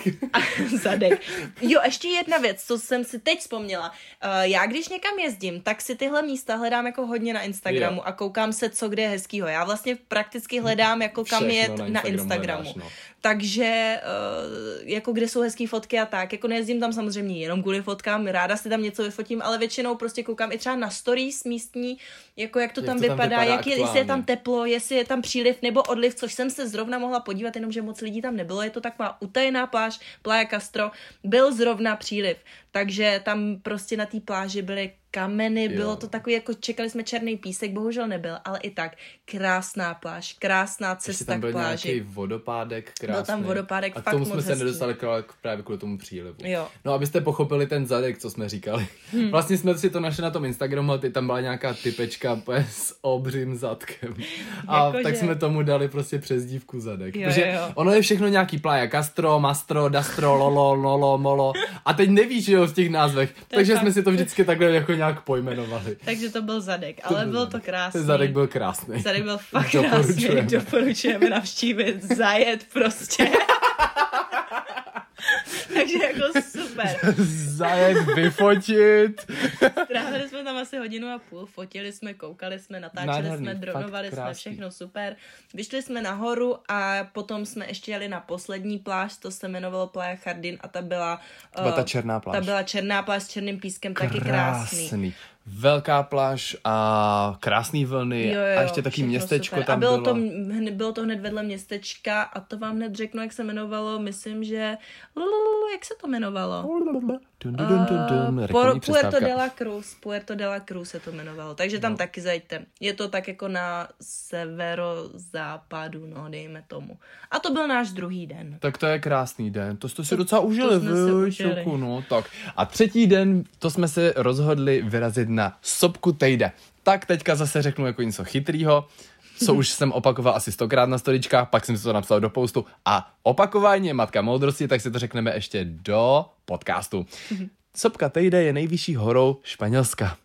Zadek. Jo, ještě jedna věc, co jsem si teď vzpomněla. Uh, já když někam jezdím, tak si tyhle místa hledám jako hodně na Instagramu jo. a koukám se, co kde je hezkýho. Já vlastně prakticky hledám, jako kam Všechno jet na Instagramu. Na Instagramu. Hledáš, no. Takže uh, jako kde jsou hezké fotky a tak, jako nejezdím tam samozřejmě jenom kvůli fotkám, ráda si tam něco vyfotím, ale většinou prostě koukám i třeba na stories místní, jako jak to jak tam to vypadá, tam vypadá jak je, jestli je tam teplo, jestli je tam příliv nebo odliv, což jsem se zrovna mohla podívat, jenomže moc lidí tam nebylo, je to taková utajená pláž, Playa Castro, byl zrovna příliv, takže tam prostě na té pláži byly kameny, jo. bylo to takový, jako čekali jsme černý písek, bohužel nebyl, ale i tak krásná pláž, krásná cesta Ještě tam byl k pláži. nějaký vodopádek krásný. Byl tam vodopádek, a k tomu jsme se hezký. nedostali právě kvůli tomu přílivu. Jo. No, abyste pochopili ten zadek, co jsme říkali. Hmm. Vlastně jsme si to našli na tom Instagramu a ty tam byla nějaká typečka s obřím zadkem. A jako tak že... jsme tomu dali prostě přezdívku zadek. Jo, protože jo. ono je všechno nějaký plája, Castro, Mastro, Dastro, Lolo, Lolo, Molo. A teď nevíš, jo, v těch názvech. Takže fakt. jsme si to vždycky takhle jako nějak pojmenovali. Takže to byl zadek, ale to byl to krásný. Zadek byl krásný. Zadek byl fakt krásný. Doporučujeme navštívit, zajet prostě. Takže jako super. Zajet, vyfotit. Strávili jsme tam asi hodinu a půl, fotili jsme, koukali jsme, natáčeli Nádherný, jsme, dronovali jsme, všechno super. Vyšli jsme nahoru a potom jsme ještě jeli na poslední pláž, to se jmenovalo Playa Chardin a ta byla... To byla ta černá pláž. Ta byla černá pláž s černým pískem, krásný. taky krásný velká pláž a krásný vlny jo, jo, a ještě taky městečko super. tam a bylo. bylo. To, bylo to hned vedle městečka a to vám hned řeknu, jak se jmenovalo, myslím, že jak se to jmenovalo? Uh, Puerto de la Cruz, Puerto de la Cruz se to jmenovalo, takže tam no. taky zajďte. Je to tak jako na severozápadu, no dejme tomu. A to byl náš druhý den. Tak to je krásný den, to jste si to, docela užili, to jsme vy, šuku, no, tak. A třetí den, to jsme se rozhodli vyrazit na Sopku Tejde. Tak teďka zase řeknu jako něco chytrýho co už jsem opakoval asi stokrát na storičkách, pak jsem si to napsal do postu a opakování je matka moudrosti, tak si to řekneme ještě do podcastu. Sopka Tejde je nejvyšší horou Španělska.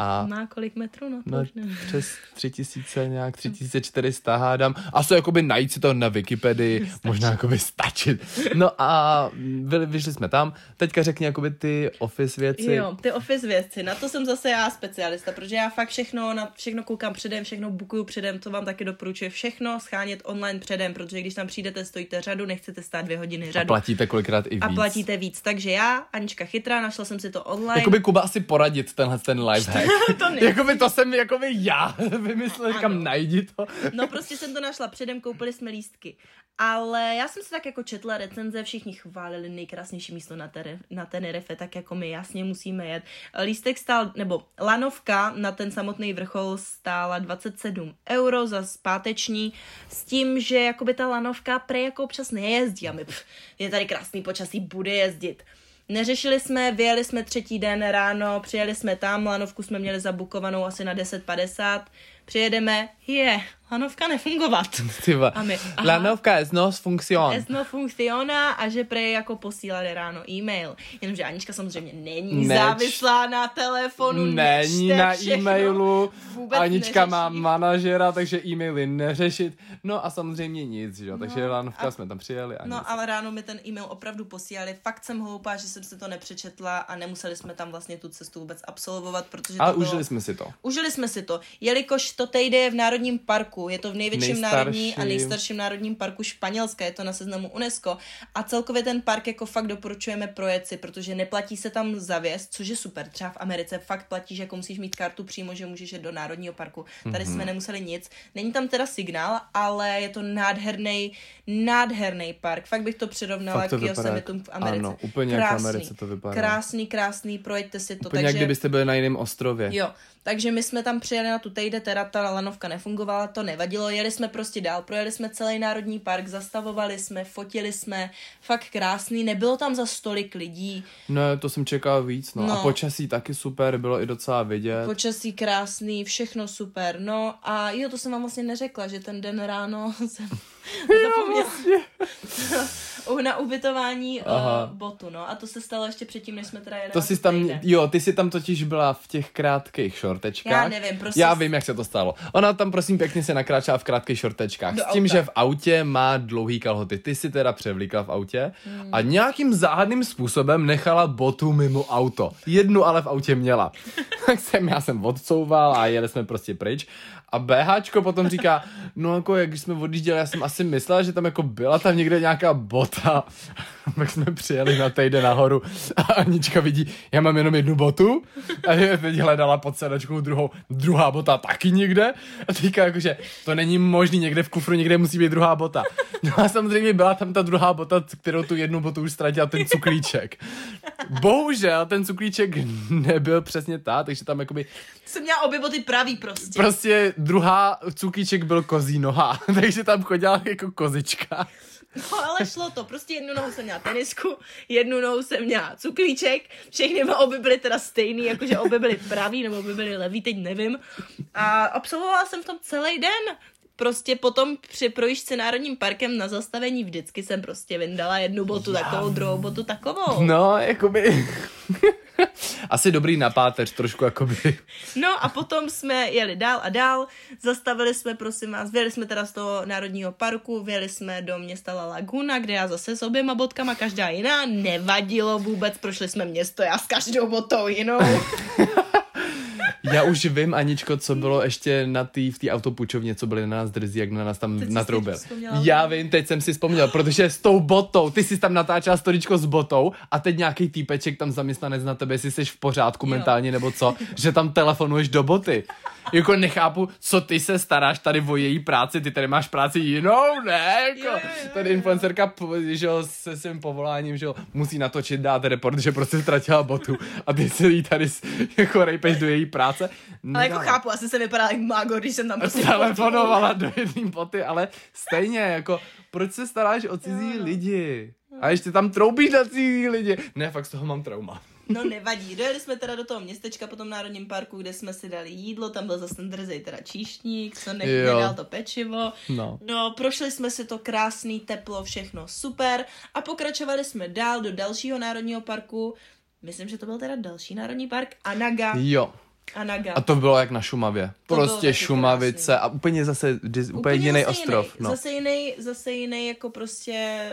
A Má kolik metrů? No, to no, už přes 3000, nějak 3400 hádám. A co jakoby najít si to na Wikipedii, Stačí. možná jakoby stačit. No a vy, vyšli jsme tam. Teďka řekni jakoby ty office věci. Jo, ty office věci. Na to jsem zase já specialista, protože já fakt všechno, na všechno koukám předem, všechno bukuju předem, to vám taky doporučuji. Všechno schánět online předem, protože když tam přijdete, stojíte řadu, nechcete stát dvě hodiny řadu. A platíte kolikrát i víc. A platíte víc. Takže já, Anička Chytrá, našla jsem si to online. Jakoby Kuba asi poradit tenhle ten live hack. to ne. jakoby to jsem jakoby já vymyslel, říkám, najdi to. no prostě jsem to našla předem, koupili jsme lístky. Ale já jsem si tak jako četla recenze, všichni chválili nejkrásnější místo na, tere, na Tenerife, tak jako my jasně musíme jet. Lístek stál, nebo lanovka na ten samotný vrchol stála 27 euro za zpáteční, s tím, že jakoby ta lanovka pre jako občas nejezdí a my, pff, je tady krásný počasí, bude jezdit. Neřešili jsme, vyjeli jsme třetí den ráno, přijeli jsme tam, lanovku jsme měli zabukovanou asi na 10.50, přijedeme, je, lanovka nefungovat. A my, lanovka es no funciona. Es no funciona a že prej jako posílali ráno e-mail. Jenomže Anička samozřejmě není Neč. závislá na telefonu, Není na e-mailu. Anička neřeší. má manažera, takže e-maily neřešit. No a samozřejmě nic, že? takže no, lanovka a, jsme tam přijeli. A no nic. ale ráno mi ten e-mail opravdu posílali. Fakt jsem hloupá, že jsem si to nepřečetla a nemuseli jsme tam vlastně tu cestu vůbec absolvovat, protože Ale to užili bylo... jsme si to. Užili jsme si to. Jelikož to tejde je v Národním parku, je to v největším Nejstarší. národní a nejstarším národním parku Španělska, je to na seznamu UNESCO a celkově ten park jako fakt doporučujeme projet si, protože neplatí se tam za věc, což je super. Třeba v Americe fakt platí, že jako musíš mít kartu přímo, že můžeš jít do Národního parku. Tady mm-hmm. jsme nemuseli nic. Není tam teda signál, ale je to nádherný, nádherný park. Fakt bych to přirovnala to k Yosemitům v Americe. Ano, úplně krásný, jak v Americe to vypadá. Krásný, krásný, projďte si to. Úplně takže... jak kdybyste byli na jiném ostrově. Jo, takže my jsme tam přijeli na tu tejde, teda ta lanovka nefungovala, to nevadilo, jeli jsme prostě dál, projeli jsme celý národní park, zastavovali jsme, fotili jsme, fakt krásný, nebylo tam za stolik lidí. Ne, to jsem čekal víc, no. no. A počasí taky super, bylo i docela vidět. Počasí krásný, všechno super, no a jo, to jsem vám vlastně neřekla, že ten den ráno jsem zapomněla. na ubytování uh, botu, no. A to se stalo ještě předtím, než jsme teda jeli. To jsi tam, jo, ty jsi tam totiž byla v těch krátkých šortečkách. Já nevím, prostě. Já vím, jak se to stalo. Ona tam, prosím, pěkně se nakráčela v krátkých šortečkách. Do s tím, auta. že v autě má dlouhý kalhoty. Ty si teda převlíkla v autě hmm. a nějakým záhadným způsobem nechala botu mimo auto. Jednu ale v autě měla. tak jsem, já jsem odsouval a jeli jsme prostě pryč a BHčko potom říká, no jako jak jsme odjížděli, já jsem asi myslel, že tam jako byla tam někde nějaká bota. tak jsme přijeli na týden nahoru a Anička vidí, já mám jenom jednu botu a je teď hledala pod sedačkou druhou, druhá bota taky někde a říká jakože to není možný, někde v kufru někde musí být druhá bota. No a samozřejmě byla tam ta druhá bota, kterou tu jednu botu už ztratila ten cuklíček. Bohužel ten cuklíček nebyl přesně ta, takže tam jakoby... Jsem měla obě boty pravý prostě. Prostě druhá cukíček byl kozí noha, takže tam chodila jako kozička. No ale šlo to, prostě jednu nohu jsem měla tenisku, jednu nohu jsem měla cuklíček, všechny obě byly teda stejný, jakože obě byly pravý nebo obě byly levý, teď nevím. A absolvovala jsem v tom celý den. Prostě potom při projížďce Národním parkem na zastavení vždycky jsem prostě vyndala jednu botu takovou, druhou botu takovou. No, jakoby... Asi dobrý na páteř, trošku jakoby. No a potom jsme jeli dál a dál, zastavili jsme, prosím vás, vyjeli jsme teda z toho národního parku, vyjeli jsme do města La Laguna, kde já zase s oběma bodkama, každá jiná, nevadilo vůbec, prošli jsme město, já s každou botou jinou. Já už vím, Aničko, co bylo ještě na tý, v té autopučovně, co byly na nás drzí, jak na nás tam natroubil. Já vím, teď jsem si vzpomněl, protože s tou botou, ty jsi tam natáčela storičko s botou a teď nějaký týpeček tam zaměstnanec na tebe, jestli jsi v pořádku jo. mentálně nebo co, že tam telefonuješ do boty. Jako nechápu, co ty se staráš tady o její práci, ty tady máš práci jinou, ne? Jako, jo, jo, tady influencerka, že jo, se svým povoláním, že jo, musí natočit, dát report, že prostě ztratila botu a ty se jí tady jako rejpeš do její práce. Ale jako chápu, asi se vypadá jak mago, když jsem tam prostě telefonovala do jedné boty, ale stejně, jako, proč se staráš o cizí jo. lidi? A ještě tam troubíš na cizí lidi. Ne, fakt z toho mám trauma. No nevadí, dojeli jsme teda do toho městečka po tom národním parku, kde jsme si dali jídlo, tam byl zase ten drzej teda číšník, co ne, nedal to pečivo. No. no, prošli jsme si to krásný, teplo, všechno super a pokračovali jsme dál do dalšího národního parku, myslím, že to byl teda další národní park, Anaga. Jo. Anaga. A to bylo jak na Šumavě. To prostě Šumavice krásný. a úplně zase úplně, úplně jiný ostrov. Jiný, no. Zase jiný, zase jiný jako prostě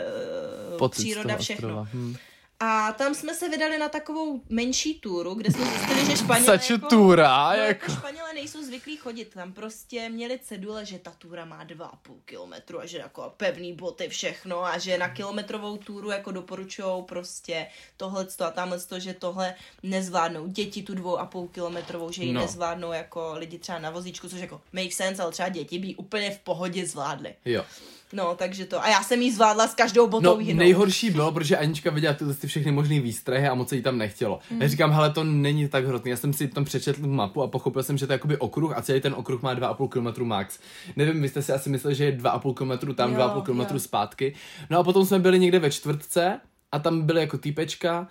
uh, příroda, všechno. Ostrova. Hmm. A tam jsme se vydali na takovou menší túru, kde jsme zjistili, že Španělé jako, túra, no, jako... Španělé nejsou zvyklí chodit. Tam prostě měli cedule, že ta túra má 2,5 kilometru a že jako pevný boty všechno a že na kilometrovou túru jako doporučují prostě tohle a tamhle to, že tohle nezvládnou děti tu 2,5 kilometrovou, že ji no. nezvládnou jako lidi třeba na vozíčku, což jako make sense, ale třeba děti by úplně v pohodě zvládly. Jo. No, takže to. A já jsem jí zvládla s každou botou no, jinou. nejhorší bylo, protože Anička viděla ty, ty všechny možné výstrahy a moc se jí tam nechtělo. Mm. Já říkám, hele, to není tak hrozný. Já jsem si tam přečetl mapu a pochopil jsem, že to je jakoby okruh a celý ten okruh má 2,5 km max. Nevím, vy jste si asi mysleli, že je 2,5 km tam, 2,5 km zpátky. No a potom jsme byli někde ve čtvrtce a tam byly jako týpečka,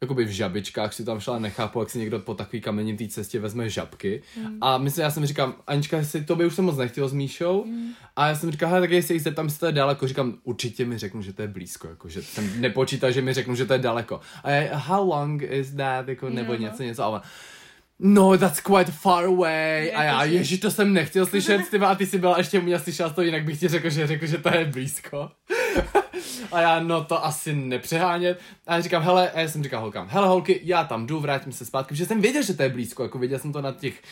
jakoby v žabičkách si tam šla, nechápu, jak si někdo po takový kamenitý cestě vezme žabky. Mm. A myslím, já jsem říkám, Anička, si to by už jsem moc nechtěl s Míšou. Mm. A já jsem říkal, hele, tak jestli se tam jestli to je daleko, říkám, určitě mi řeknu, že to je blízko, jako, že jsem nepočítal, že mi řeknu, že to je daleko. A já, how long is that, jako, nebo mm. něco, něco, ale no, that's quite far away. a já, ježi, to jsem nechtěl slyšet, ty a ty si byla ještě mě slyšela to, jinak bych ti řekl, že řekl, že to je blízko. A já, no to asi nepřehánět. A já říkám, hele, a já jsem říkal holkám, hele holky, já tam jdu, vrátím se zpátky, protože jsem věděl, že to je blízko, jako viděl jsem to na těch,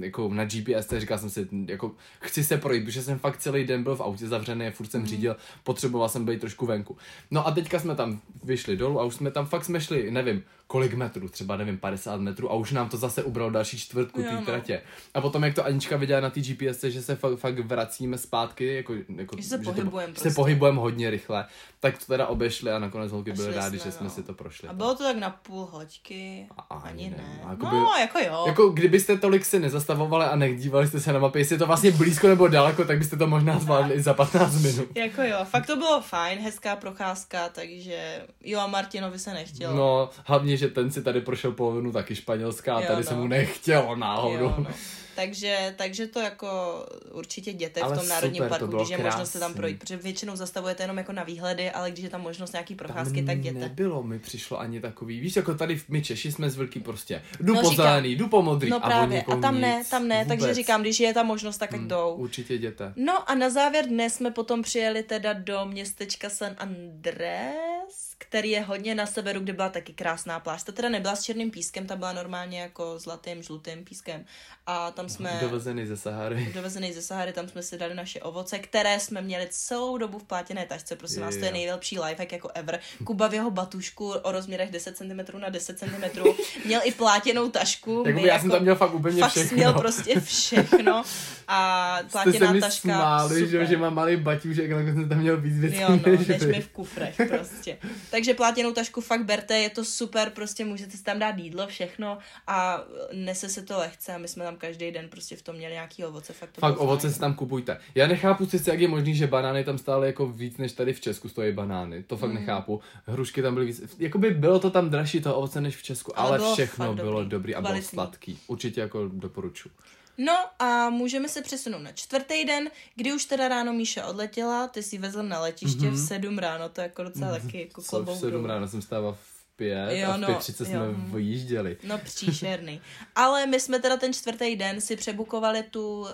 jako na GPS, tak říkal jsem si, jako chci se projít, protože jsem fakt celý den byl v autě zavřený furt jsem mhm. řídil, potřeboval jsem být trošku venku. No a teďka jsme tam vyšli dolů a už jsme tam fakt jsme šli, nevím, kolik metrů, třeba nevím, 50 metrů a už nám to zase ubralo další čtvrtku té no. tratě. A potom, jak to Anička viděla na té GPS, že se fakt, fakt vracíme zpátky, jako, jako že se pohybujeme prostě. se pohybujeme hodně rychle, tak to teda obešli a nakonec holky byly rádi, že jsme no. si to prošli. A bylo to tak na půl hoďky, a, ani ne. ne. Jakoby, no, jako jo. Jako kdybyste tolik si nezastavovali a nedívali jste se na mapě, jestli je to vlastně blízko nebo daleko, tak byste to možná zvládli i za 15 minut. Jako jo, fakt to bylo fajn, hezká procházka, takže jo a Martinovi se nechtělo. No, hlavně, že ten si tady prošel polovinu taky španělská a tady jo, no. se mu nechtělo náhodou. Jo, no. takže, takže to jako určitě jděte ale v tom národním super, parku, když je krásný. možnost se tam projít, protože většinou zastavujete jenom jako na výhledy, ale když je tam možnost nějaký procházky, tam tak jděte. nebylo, mi přišlo ani takový, víš, jako tady my Češi jsme zvyklí prostě, jdu no, po zelený, jdu po modrý no, právě. a, a tam nic, ne, tam ne, vůbec. takže říkám, když je ta možnost, tak hmm, jdou. Určitě jděte. No a na závěr dnes jsme potom přijeli teda do městečka San Andrés, který je hodně na severu, kde byla taky krásná pláž. Ta teda nebyla s černým pískem, ta byla normálně jako zlatým, žlutým pískem. A tam jsme... Dovezený ze Sahary. Dovezený ze Sahary, tam jsme si dali naše ovoce, které jsme měli celou dobu v plátěné tašce. Prosím vás, to je nejlepší lifehack jako ever. Kuba v jeho batušku o rozměrech 10 cm na 10 cm měl i plátěnou tašku. Jako já jako, jsem tam měl fakt úplně fakt všechno. měl prostě všechno. A plátěná Jste se mi taška. Smáli, že, že má malý baťušek, ale jsem tam měl víc věcí. Jo, no, než mi v kufrech prostě. Takže plátěnou tašku fakt berte, je to super, prostě můžete si tam dát jídlo, všechno a nese se to lehce a my jsme tam každý den prostě v tom měli nějaký ovoce. Fakt, to fakt ovoce fajn. si tam kupujte. Já nechápu sice, jak je možný, že banány tam stále jako víc než tady v Česku stojí banány. To fakt mm. nechápu. Hrušky tam byly víc. Jakoby bylo to tam dražší to ovoce než v Česku, ale, ale všechno bylo dobrý, dobrý a bylo sladký. Určitě jako doporučuji. No a můžeme se přesunout na čtvrtý den, kdy už teda ráno Míša odletěla, ty si vezl na letiště mm-hmm. v sedm ráno, to je jako docela mm-hmm. taky jako klobouk. v sedm ráno jsem stával v pět jo, a v no, pět třicet jsme vyjížděli. No příšerný. Ale my jsme teda ten čtvrtý den si přebukovali tu, uh,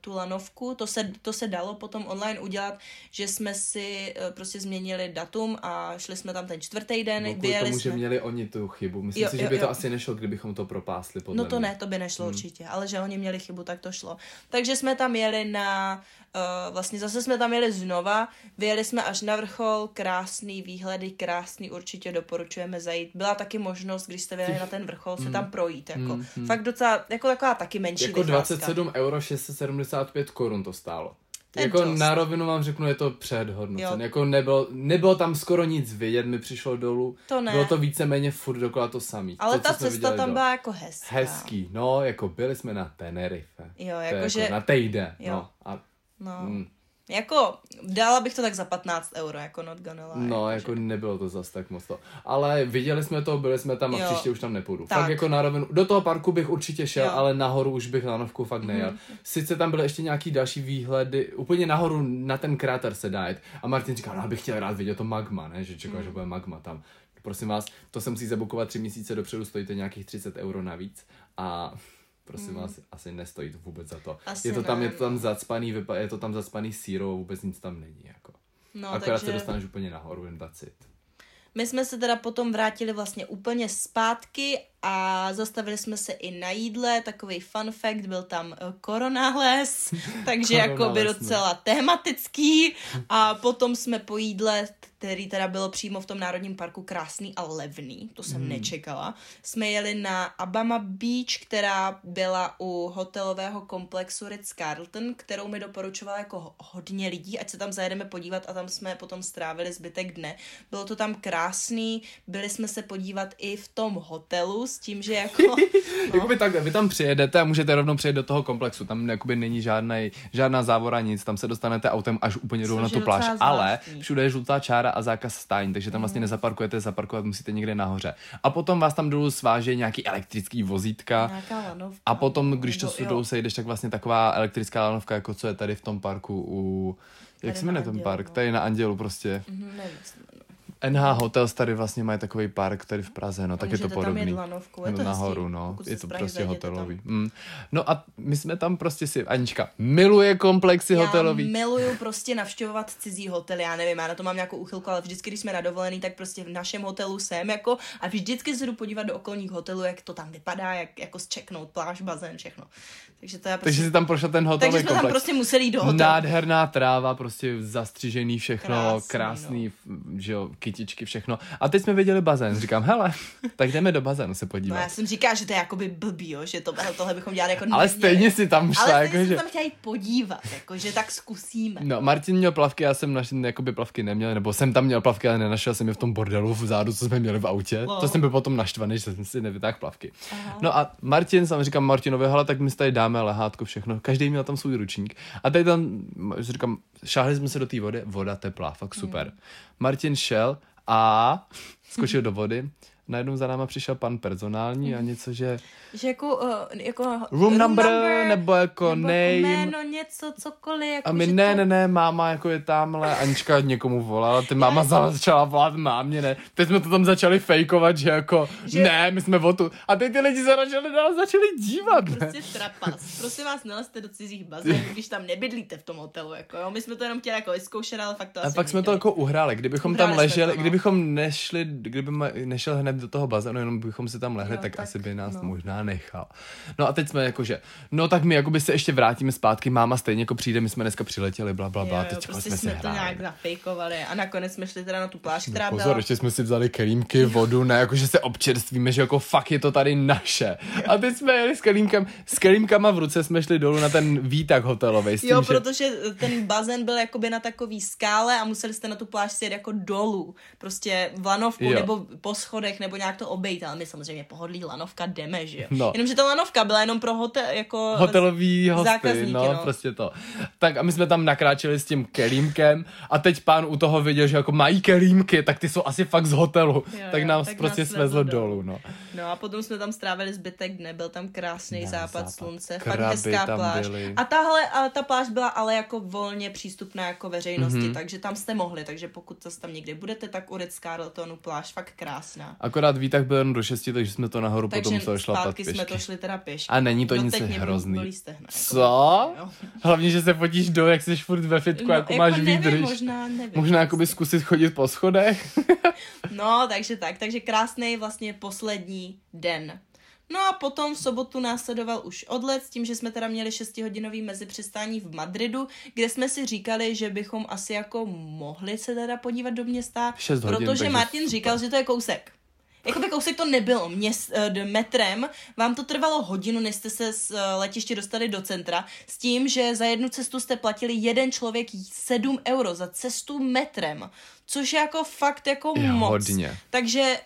tu lanovku, to se, to se dalo potom online udělat, že jsme si uh, prostě změnili datum a šli jsme tam ten čtvrtý den. No, kvůli tomu, jsme... že měli oni tu chybu. Myslím jo, si, jo, že by jo. to asi nešlo, kdybychom to propásli. Podle no to mě. ne, to by nešlo hmm. určitě, ale že oni měli chybu, tak to šlo. Takže jsme tam jeli na Uh, vlastně zase jsme tam jeli znova, vyjeli jsme až na vrchol, krásný výhledy, krásný, určitě doporučujeme zajít. Byla taky možnost, když jste vyjeli na ten vrchol, se tam projít, jako mm, fakt docela, jako taková taky menší Jako vycházka. 27 euro 675 korun to stálo. Ten jako dost. na rovinu vám řeknu, je to předhodnocen. Jako nebylo, nebylo tam skoro nic vidět, mi přišlo dolů. To ne. Bylo to víceméně furt dokola to samý. Ale to, ta cesta tam byla jako hezká. Hezký, no, jako byli jsme na Tenerife. Jo, jako, jako že... Na týden, no. A No. Mm. Jako, dala bych to tak za 15 euro, jako not gonna lie. No, jako, že... nebylo to zas tak moc to. Ale viděli jsme to, byli jsme tam a jo. příště už tam nepůjdu. Tak. Fakt jako na rovinu, do toho parku bych určitě šel, jo. ale nahoru už bych lanovku fakt nejel. Mm-hmm. Sice tam byly ještě nějaký další výhledy, úplně nahoru na ten kráter se dá A Martin říkal, no, bych chtěl rád vidět to magma, ne? že čekal, mm. že bude magma tam. Prosím vás, to se musí zabukovat tři měsíce dopředu, stojí to nějakých 30 euro navíc. A prosím hmm. vás, asi nestojí to vůbec za to. Asi je to tam, ne, je to tam zacpaný, je to tam zacpaný sírou, vůbec nic tam není, jako. No, Akorát takže... se dostaneš úplně nahoru, jen dacit. My jsme se teda potom vrátili vlastně úplně zpátky a zastavili jsme se i na jídle, takový fun fact, byl tam koronales, eh, takže jako by no. docela tematický a potom jsme po jídle který teda bylo přímo v tom národním parku krásný a levný, to jsem hmm. nečekala. Jsme jeli na Abama Beach, která byla u hotelového komplexu Ritz-Carlton, kterou mi doporučovala jako hodně lidí, ať se tam zajedeme podívat a tam jsme potom strávili zbytek dne. Bylo to tam krásný, byli jsme se podívat i v tom hotelu s tím, že jako... no. jakoby takhle, vy tam přijedete a můžete rovnou přijet do toho komplexu, tam jakoby není žádnej, žádná závora, nic, tam se dostanete autem až úplně dolů na tu pláž, ale všude je žlutá čára a zákaz stání, takže tam vlastně mhm. nezaparkujete, zaparkovat musíte někde nahoře. A potom vás tam dolů sváže nějaký elektrický vozítka. A potom, když to dolů sejdeš, tak vlastně taková elektrická lanovka, jako co je tady v tom parku u... Jak se jmenuje ten park? No. Tady na Andělu prostě. Mm-hmm, nevím, NH Hotels tady vlastně mají takový park tady v Praze, no, tak je to podobný. Tam lanovku, je to nahoru, hezký, no, je to prostě hotelový. Mm. No a my jsme tam prostě si, Anička miluje komplexy já hotelový. Já miluju prostě navštěvovat cizí hotely, já nevím, já na to mám nějakou uchylku, ale vždycky, když jsme na dovolený, tak prostě v našem hotelu jsem jako a vždycky se jdu podívat do okolních hotelů, jak to tam vypadá, jak jako zčeknout pláž, bazén, všechno. Takže to prostě... Takže si tam prošel ten hotelový Takže jsme komplex. tam prostě museli jít do hotelu. Nádherná tráva, prostě zastřižený všechno, krásný, krásný no. že jo, kytičky, všechno. A teď jsme viděli bazén. Říkám, hele, tak jdeme do bazénu se podívat. No já jsem říkal, že to je jakoby blbý, jo, že to, tohle bychom dělali jako Ale stejně si tam šla. Ale jako, že... tam chtěla podívat, jako, že tak zkusíme. No, Martin měl plavky, já jsem naši, jakoby plavky neměl, nebo jsem tam měl plavky, ale nenašel jsem je v tom bordelu vzadu, co jsme měli v autě. Wow. To jsem byl potom naštvaný, že jsem si nevytáhl plavky. Aha. No a Martin, jsem říkám Martinovi, hele, tak my tady dáme lehátko, všechno. Každý měl tam svůj ručník. A tady tam, říkám, šáhli jsme se do té vody, voda teplá, fakt super. Hmm. Martin šel a skočil do vody najednou za náma přišel pan personální a něco, že... Že jako, uh, jako room, room number, number, nebo jako nebo name. Jméno, něco, cokoliv. Jako, a my ne, to... ne, ne, máma jako je tamhle, Anička někomu volala, ty máma Já, začala volat mámě, ne. Teď jsme to tam začali fejkovat, že jako, že... ne, my jsme o tu. A teď ty lidi zaražili nás začali dívat, ne? Prostě trapas. Prosím vás, nelezte do cizích bazénů, když tam nebydlíte v tom hotelu, jako jo. My jsme to jenom chtěli jako vyzkoušet, ale fakt to A pak jsme to jako uhráli. Kdybychom uhráli tam leželi, to, no. kdybychom nešli, kdyby nešel hned do toho bazénu, jenom bychom si tam lehli, jo, tak, tak asi by nás no. možná nechal. No a teď jsme jakože, no tak my jakoby se ještě vrátíme zpátky, máma stejně jako přijde, my jsme dneska přiletěli, bla, bla, bla, jo, teď prostě jsme, jsme to nějak zafejkovali a nakonec jsme šli teda na tu pláž, která no, pozor, byla... ještě jsme si vzali kelímky, vodu, ne, jakože se občerstvíme, že jako fakt je to tady naše. A teď jsme jeli s kelímkem, s kelímkama v ruce jsme šli dolů na ten výtak hotelový. jo, že... protože ten bazén byl jakoby na takový skále a museli jste na tu pláž sjet jako dolů, prostě v lanovku jo. nebo po schodech nebo nějak to obejít, ale my samozřejmě pohodlí lanovka jdeme, že jo. No. Jenomže ta lanovka byla jenom pro hotel, jako hotelový hosty, no, no, prostě to. Tak a my jsme tam nakráčeli s tím kelímkem a teď pán u toho viděl, že jako mají kelímky, tak ty jsou asi fakt z hotelu, jo, tak nás tak prostě nás svezlo dolů, no. No a potom jsme tam strávili zbytek dne, byl tam krásný západ, západ slunce, fakt hezká pláž. Byli. A tahle, a ta pláž byla ale jako volně přístupná jako veřejnosti, mm-hmm. takže tam jste mohli, takže pokud zase tam někdy budete, tak u Ritz Carltonu pláž fakt krásná. Akorát výtah byl jen do 6, takže jsme to nahoru takže potom museli šlapat pěšky. jsme to šli teda pěšky. A není to no, nic hrozný. Stehna, jako Co? Jo. Hlavně, že se fotíš do, jak jsi furt ve fitku, no, jako, jako máš nevím, výdrž. Možná, nevím. Možná by zkusit chodit po schodech. no, takže tak. Takže krásný vlastně poslední den. No a potom v sobotu následoval už odlet s tím, že jsme teda měli 6-hodinový mezipřistání v Madridu, kde jsme si říkali, že bychom asi jako mohli se teda podívat do města, hodin, protože Martin říkal, že to je kousek. Jakoby kousek to nebylo. Měst, uh, metrem vám to trvalo hodinu, než jste se z uh, letiště dostali do centra, s tím, že za jednu cestu jste platili jeden člověk 7 euro za cestu metrem, což je jako fakt jako je moc. Hodně. Takže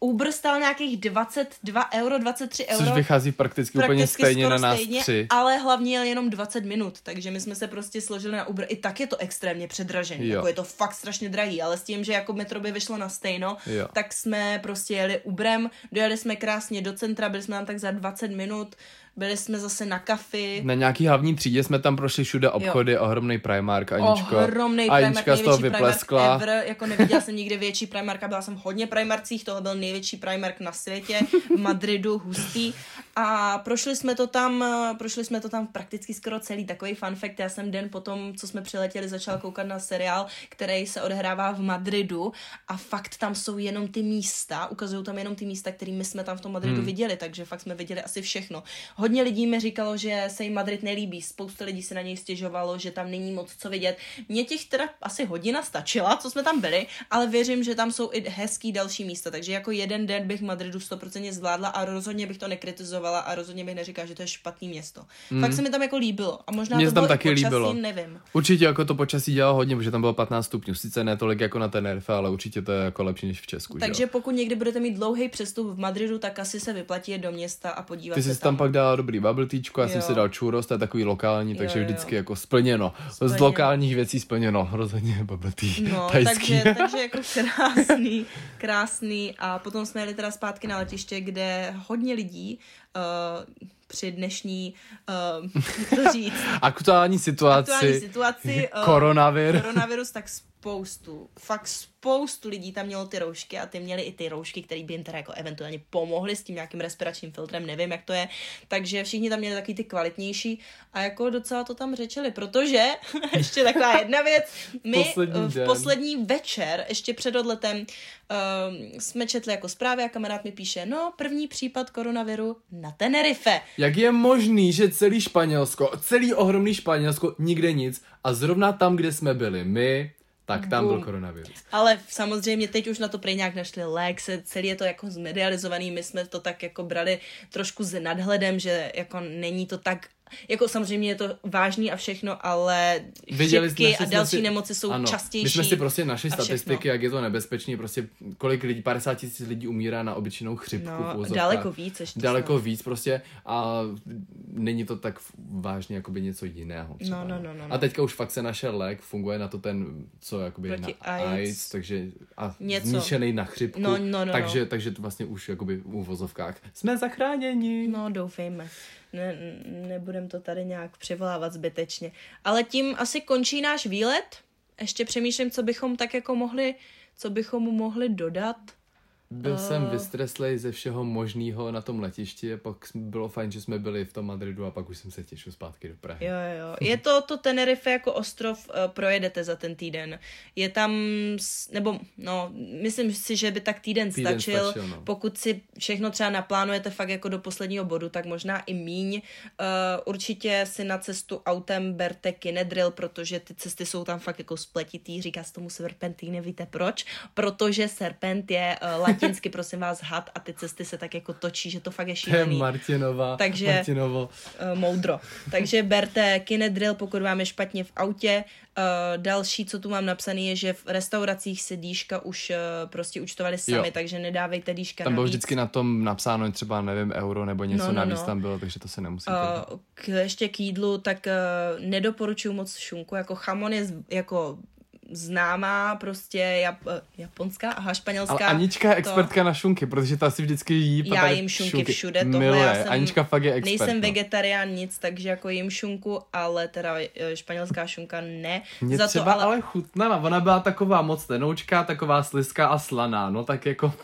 Uber stál nějakých 22 euro, 23 euro. Což vychází prakticky, prakticky úplně stejně na nás stejně, tři. Ale hlavně jel jenom 20 minut, takže my jsme se prostě složili na Uber. I tak je to extrémně předražený, jako je to fakt strašně drahý, ale s tím, že jako metro by vyšlo na stejno, jo. tak jsme prostě jeli Uberem, dojeli jsme krásně do centra, byli jsme tam tak za 20 minut, byli jsme zase na kafy. Na nějaký hlavní třídě jsme tam prošli všude obchody, jo. ohromný Primark, Aničko. Ohromný Primark, Anička z toho vypleskla. Ever, jako neviděla jsem nikdy větší Primarka, byla jsem hodně Primarcích, tohle byl největší Primark na světě, v Madridu, hustý. A prošli jsme to tam, prošli jsme to tam prakticky skoro celý, takový fun fact, já jsem den potom, co jsme přiletěli, začal koukat na seriál, který se odehrává v Madridu a fakt tam jsou jenom ty místa, ukazují tam jenom ty místa, kterými jsme tam v tom Madridu hmm. viděli, takže fakt jsme viděli asi všechno. Hodně lidí mi říkalo, že se jim Madrid nelíbí, spousta lidí se na něj stěžovalo, že tam není moc co vidět. Mně těch teda asi hodina stačila, co jsme tam byli, ale věřím, že tam jsou i hezký další místa, takže jako jeden den bych Madridu 100% zvládla a rozhodně bych to nekritizovala a rozhodně bych neříkala, že to je špatný město. Mm. Fakt se mi tam jako líbilo a možná Mě to tam taky počasí, líbilo. nevím. Určitě jako to počasí dělalo hodně, protože tam bylo 15 stupňů, sice ne tolik jako na Tenerife, ale určitě to je jako lepší než v Česku. Takže že? pokud někdy budete mít dlouhý přestup v Madridu, tak asi se vyplatí do města a podívat Ty se jsi tam. tam pak dala dobrý bubble teachko, já jo. jsem si dal churros, to je takový lokální, takže jo, jo. vždycky jako splněno. splněno. Z lokálních věcí splněno, rozhodně bubble tea. No, takže, takže jako krásný, krásný a potom jsme jeli teda zpátky na letiště, kde hodně lidí uh, při dnešní, uh, to říct, aktuální situaci, aktuální situaci uh, koronavir. koronavirus, tak spoustu, fakt spoustu lidí tam mělo ty roušky a ty měli i ty roušky, které by jim teda jako eventuálně pomohly s tím nějakým respiračním filtrem, nevím, jak to je. Takže všichni tam měli takový ty kvalitnější a jako docela to tam řečeli, protože ještě taková jedna věc, my poslední v poslední večer, ještě před odletem, um, jsme četli jako zprávy a kamarád mi píše, no první případ koronaviru na Tenerife. Jak je možný, že celý Španělsko, celý ohromný Španělsko, nikde nic a zrovna tam, kde jsme byli my, tak tam Boom. byl koronavirus. Ale samozřejmě teď už na to prej nějak našli lék, se, celý je to jako zmedializovaný, my jsme to tak jako brali trošku s nadhledem, že jako není to tak jako samozřejmě je to vážný a všechno, ale Viděli chřipky a další si, nemoci jsou ano, častější. My jsme si prostě našli statistiky, jak je to nebezpečné, prostě kolik lidí, 50 tisíc lidí umírá na obyčejnou chřipku. No, daleko víc ještě. Daleko snad. víc prostě a není to tak vážně jakoby něco jiného. Třeba, no, no, no, no, no. A teďka už fakt se našel lék, funguje na to ten, co jakoby Proti na AIDS, AIDS takže a zničený na chřipku. No, no, no, takže, no. takže to vlastně už jakoby v uvozovkách jsme zachráněni. No, doufejme ne, nebudem to tady nějak přivolávat zbytečně. Ale tím asi končí náš výlet. Ještě přemýšlím, co bychom tak jako mohli, co bychom mohli dodat. Byl uh... jsem vystreslej ze všeho možného na tom letišti a pak bylo fajn, že jsme byli v tom Madridu a pak už jsem se těšil zpátky do Prahy. Jo, jo. Je to to Tenerife jako ostrov, uh, projedete za ten týden. Je tam, nebo no, myslím si, že by tak týden, týden stačil. stačil no. Pokud si všechno třeba naplánujete fakt jako do posledního bodu, tak možná i míň. Uh, určitě si na cestu autem berte kinedrill, protože ty cesty jsou tam fakt jako spletitý. Říká se tomu serpentín, nevíte proč? Protože serpent je uh, latinsky, prosím vás, had a ty cesty se tak jako točí, že to fakt je šílený. Martinova. Takže Martinovo. Uh, moudro. Takže berte kinedrill, pokud vám je špatně v autě. Uh, další, co tu mám napsaný, je, že v restauracích se dýška už uh, prostě účtovali sami, jo. takže nedávejte dýška Tam bylo navíc. vždycky na tom napsáno třeba, nevím, euro nebo něco no, no, navíc no. tam bylo, takže to se nemusí. Uh, k, ještě k jídlu, tak uh, nedoporučuju moc šunku, jako chamon je jako známá prostě Jap, japonská, aha, španělská. Ale Anička je expertka to... na šunky, protože ta si vždycky jí Já jim šunky, šunky. všude, tohle já jsem, Anička fakt je expert. Nejsem vegetarián nic, takže jako jim šunku, ale teda eh, španělská šunka ne. Mě Za třeba to, ale... ale chutnala, ona byla taková moc tenoučká, taková sliská a slaná, no tak jako...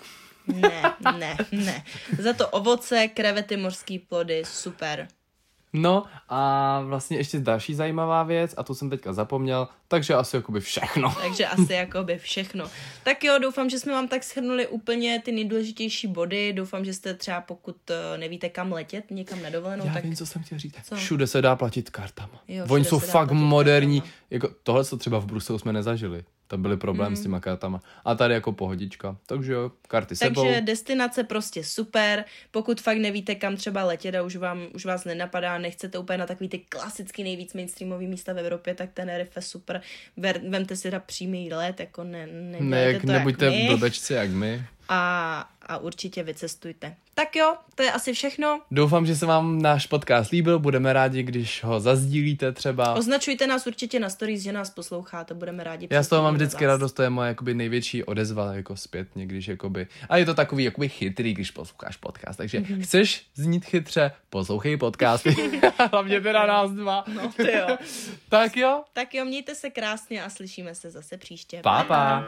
ne, ne, ne. Za to ovoce, krevety, mořský plody, super. No a vlastně ještě další zajímavá věc, a to jsem teďka zapomněl, takže asi jakoby všechno. takže asi jakoby všechno. Tak jo, doufám, že jsme vám tak shrnuli úplně ty nejdůležitější body. Doufám, že jste třeba, pokud eh, nevíte kam letět, někam na dovolenou, Já tak... vím, co jsem chtěl říct. Co? Všude se dá platit kartama. Jo, Oni jsou fakt moderní. Jako, tohle, co třeba v Bruselu jsme nezažili. Tam byly problém mm. s těma kartama. A tady jako pohodička. Takže jo, karty Takže sebou. Takže destinace prostě super. Pokud fakt nevíte, kam třeba letět a už, vám, už vás nenapadá, nechcete úplně na takový ty klasický nejvíc mainstreamový místa v Evropě, tak ten je super. Ver, vemte si teda přímý let, jako ne, ne, jak, to nebuďte jak blbečci jak my a, a určitě vycestujte. Tak jo, to je asi všechno. Doufám, že se vám náš podcast líbil, budeme rádi, když ho zazdílíte třeba. Označujte nás určitě na stories, že nás posloucháte, budeme rádi. Já z toho mám vždycky vás. radost, to je moje jakoby největší odezva jako zpětně, když jakoby, a je to takový jakoby chytrý, když posloucháš podcast, takže mm-hmm. chceš znít chytře, poslouchej podcast. Hlavně teda nás dva. No ty jo. tak jo. Tak jo, mějte se krásně a slyšíme se zase příště. Pa, pa.